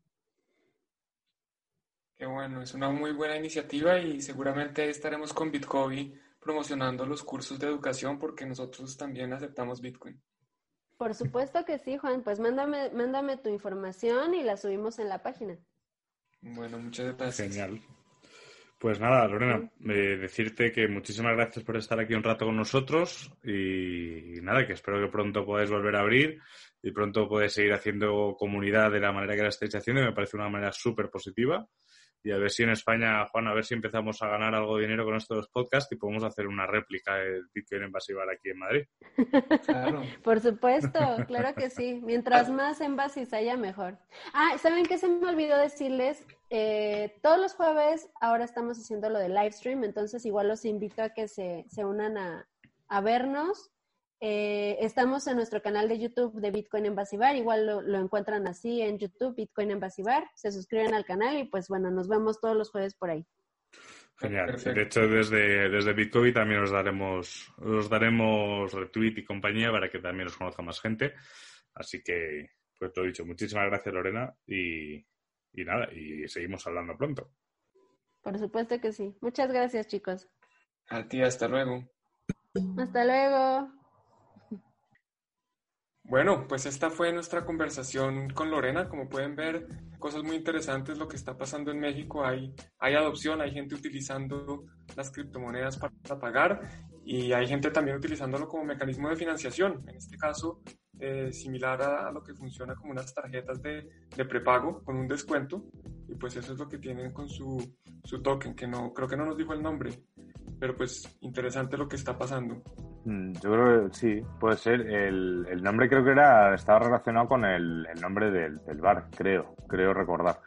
Qué bueno, es una muy buena iniciativa y seguramente estaremos con Bitcoin promocionando los cursos de educación porque nosotros también aceptamos Bitcoin. Por supuesto que sí, Juan. Pues mándame, mándame tu información y la subimos en la página. Bueno, muchas gracias. Genial. Pues nada, Lorena, decirte que muchísimas gracias por estar aquí un rato con nosotros y, nada, que espero que pronto podáis volver a abrir y pronto podáis seguir haciendo comunidad de la manera que la estáis haciendo me parece una manera súper positiva. Y a ver si en España, Juan, a ver si empezamos a ganar algo de dinero con esto de los podcasts y podemos hacer una réplica de Bitcoin Envasivar aquí en Madrid. Claro. Por supuesto, claro que sí. Mientras más envasis haya, mejor. Ah, ¿saben qué se me olvidó decirles? Eh, todos los jueves ahora estamos haciendo lo de live stream, entonces igual los invito a que se, se unan a, a vernos. Eh, estamos en nuestro canal de YouTube de Bitcoin en Basibar, igual lo, encuentran así en YouTube, Bitcoin en Basibar, se suscriben al canal y pues bueno, nos vemos todos los jueves por ahí. Genial. De hecho, desde, desde Bitcoin también os daremos, os daremos retweet y compañía para que también os conozca más gente. Así que, pues lo dicho, muchísimas gracias Lorena y, y nada, y seguimos hablando pronto. Por supuesto que sí. Muchas gracias, chicos. A ti, hasta luego. Hasta luego. Bueno, pues esta fue nuestra conversación con Lorena. Como pueden ver, cosas muy interesantes lo que está pasando en México. Hay, hay adopción, hay gente utilizando las criptomonedas para pagar y hay gente también utilizándolo como mecanismo de financiación. En este caso, eh, similar a, lo que funciona como unas tarjetas de, de, prepago con un descuento. Y pues eso es lo que tienen con su, su token, que no creo que no nos dijo el nombre, pero pues interesante lo que está pasando. Mm, yo creo que sí, puede ser. El, el nombre creo que era estaba relacionado con el, el nombre del, del, bar, creo, creo recordar.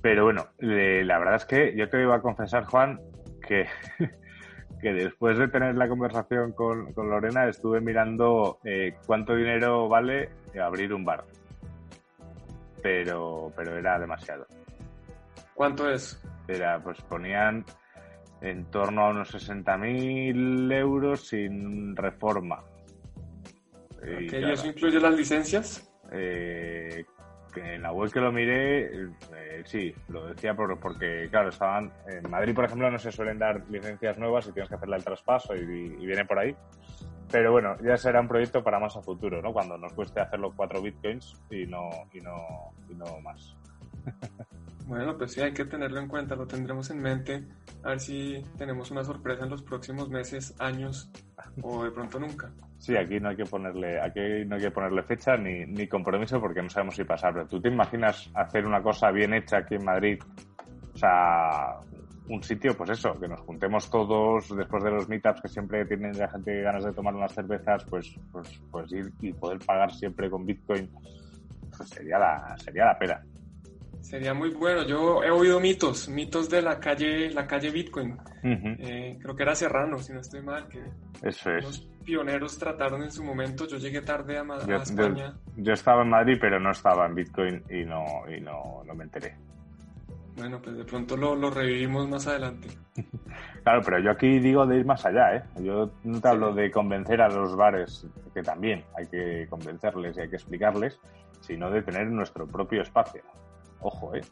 Pero bueno, la verdad es que yo te iba a confesar, Juan, que que después de tener la conversación con, Lorena estuve mirando eh, cuánto dinero vale abrir un bar. Pero, pero era demasiado. ¿Cuánto es? Era, pues ponían en torno a unos 60.000 euros sin reforma. ¿Y eso incluye las licencias? Eh, en la web que lo miré, eh, sí, lo decía por, porque, claro, estaban. En Madrid, por ejemplo, no se suelen dar licencias nuevas y tienes que hacerle el traspaso y, viene por ahí. Pero bueno, ya será un proyecto para más a futuro, ¿no? Cuando nos cueste hacerlo cuatro bitcoins y no, y no, y no más. Bueno, pues sí, hay que tenerlo en cuenta, lo tendremos en mente, a ver si tenemos una sorpresa en los próximos meses, años o de pronto nunca. Sí, aquí no hay que ponerle, aquí no hay que ponerle fecha ni, ni compromiso porque no sabemos si pasar. Pero tú te imaginas hacer una cosa bien hecha aquí en Madrid, o sea, un sitio, pues eso, que nos juntemos todos después de los meetups que siempre tienen la gente ganas de tomar unas cervezas, pues, pues, pues ir y poder pagar siempre con Bitcoin, pues sería la, sería la pena. Sería muy bueno. Yo he oído mitos, mitos de la calle, la calle Bitcoin. Eh, creo que era Serrano, si no estoy mal, que Eso es. los pioneros trataron en su momento. Yo llegué tarde a, España. Yo, estaba en Madrid, pero no estaba en Bitcoin y no, y no, no me enteré. Bueno, pues de pronto lo, lo, revivimos más adelante. claro, pero yo aquí digo de ir más allá, ¿eh? Yo no te hablo de convencer a los bares, que también hay que convencerles y hay que explicarles, sino de tener nuestro propio espacio. Ojo, ¿eh?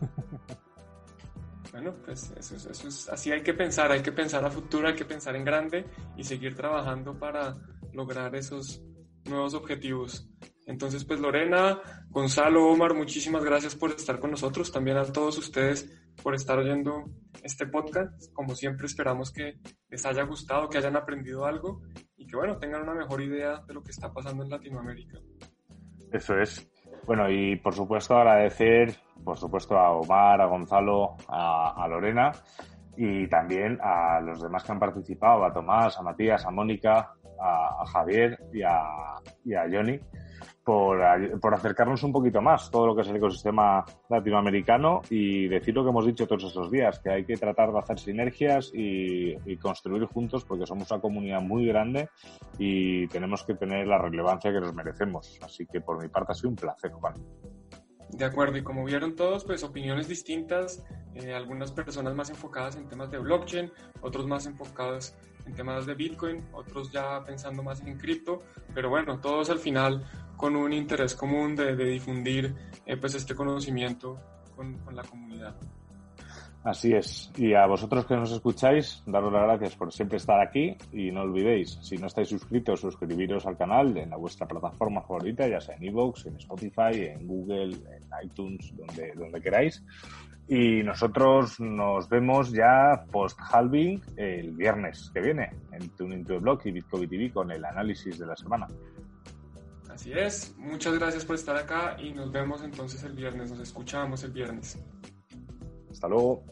bueno, pues eso, eso es, así hay que pensar, hay que pensar a futuro, hay que pensar en grande y seguir trabajando para lograr esos nuevos objetivos. Entonces, pues Lorena, Gonzalo, Omar, muchísimas gracias por estar con nosotros, también a todos ustedes por estar oyendo este podcast. Como siempre, esperamos que les haya gustado, que hayan aprendido algo y que, bueno, tengan una mejor idea de lo que está pasando en Latinoamérica. Eso es. Bueno, y por supuesto agradecer, por supuesto, a Omar, a Gonzalo, a, Lorena y también a los demás que han participado, a Tomás, a Matías, a Mónica, a, Javier y a, y a Johnny por, por, acercarnos un poquito más todo lo que es el ecosistema latinoamericano y decir lo que hemos dicho todos estos días, que hay que tratar de hacer sinergias y, construir juntos porque somos una comunidad muy grande y tenemos que tener la relevancia que nos merecemos. Así que por mi parte ha sido un placer, Juan. De acuerdo, y como vieron todos, pues opiniones distintas, eh, algunas personas más enfocadas en temas de blockchain, otros más enfocados en temas de Bitcoin, otros ya pensando más en cripto, pero bueno, todos al final con un interés común de, difundir eh, pues este conocimiento con, la comunidad. Así es. Y a vosotros que nos escucháis, daros las gracias por siempre estar aquí y no olvidéis, si no estáis suscritos, suscribiros al canal en vuestra plataforma favorita, ya sea en Evox, en Spotify, en Google, en iTunes, donde, queráis. Y nosotros nos vemos ya post-halving el viernes que viene en Tuning to the Block y Bitcoin TV con el análisis de la semana. Así es, muchas gracias por estar acá y nos vemos entonces el viernes, nos escuchamos el viernes. Hasta luego.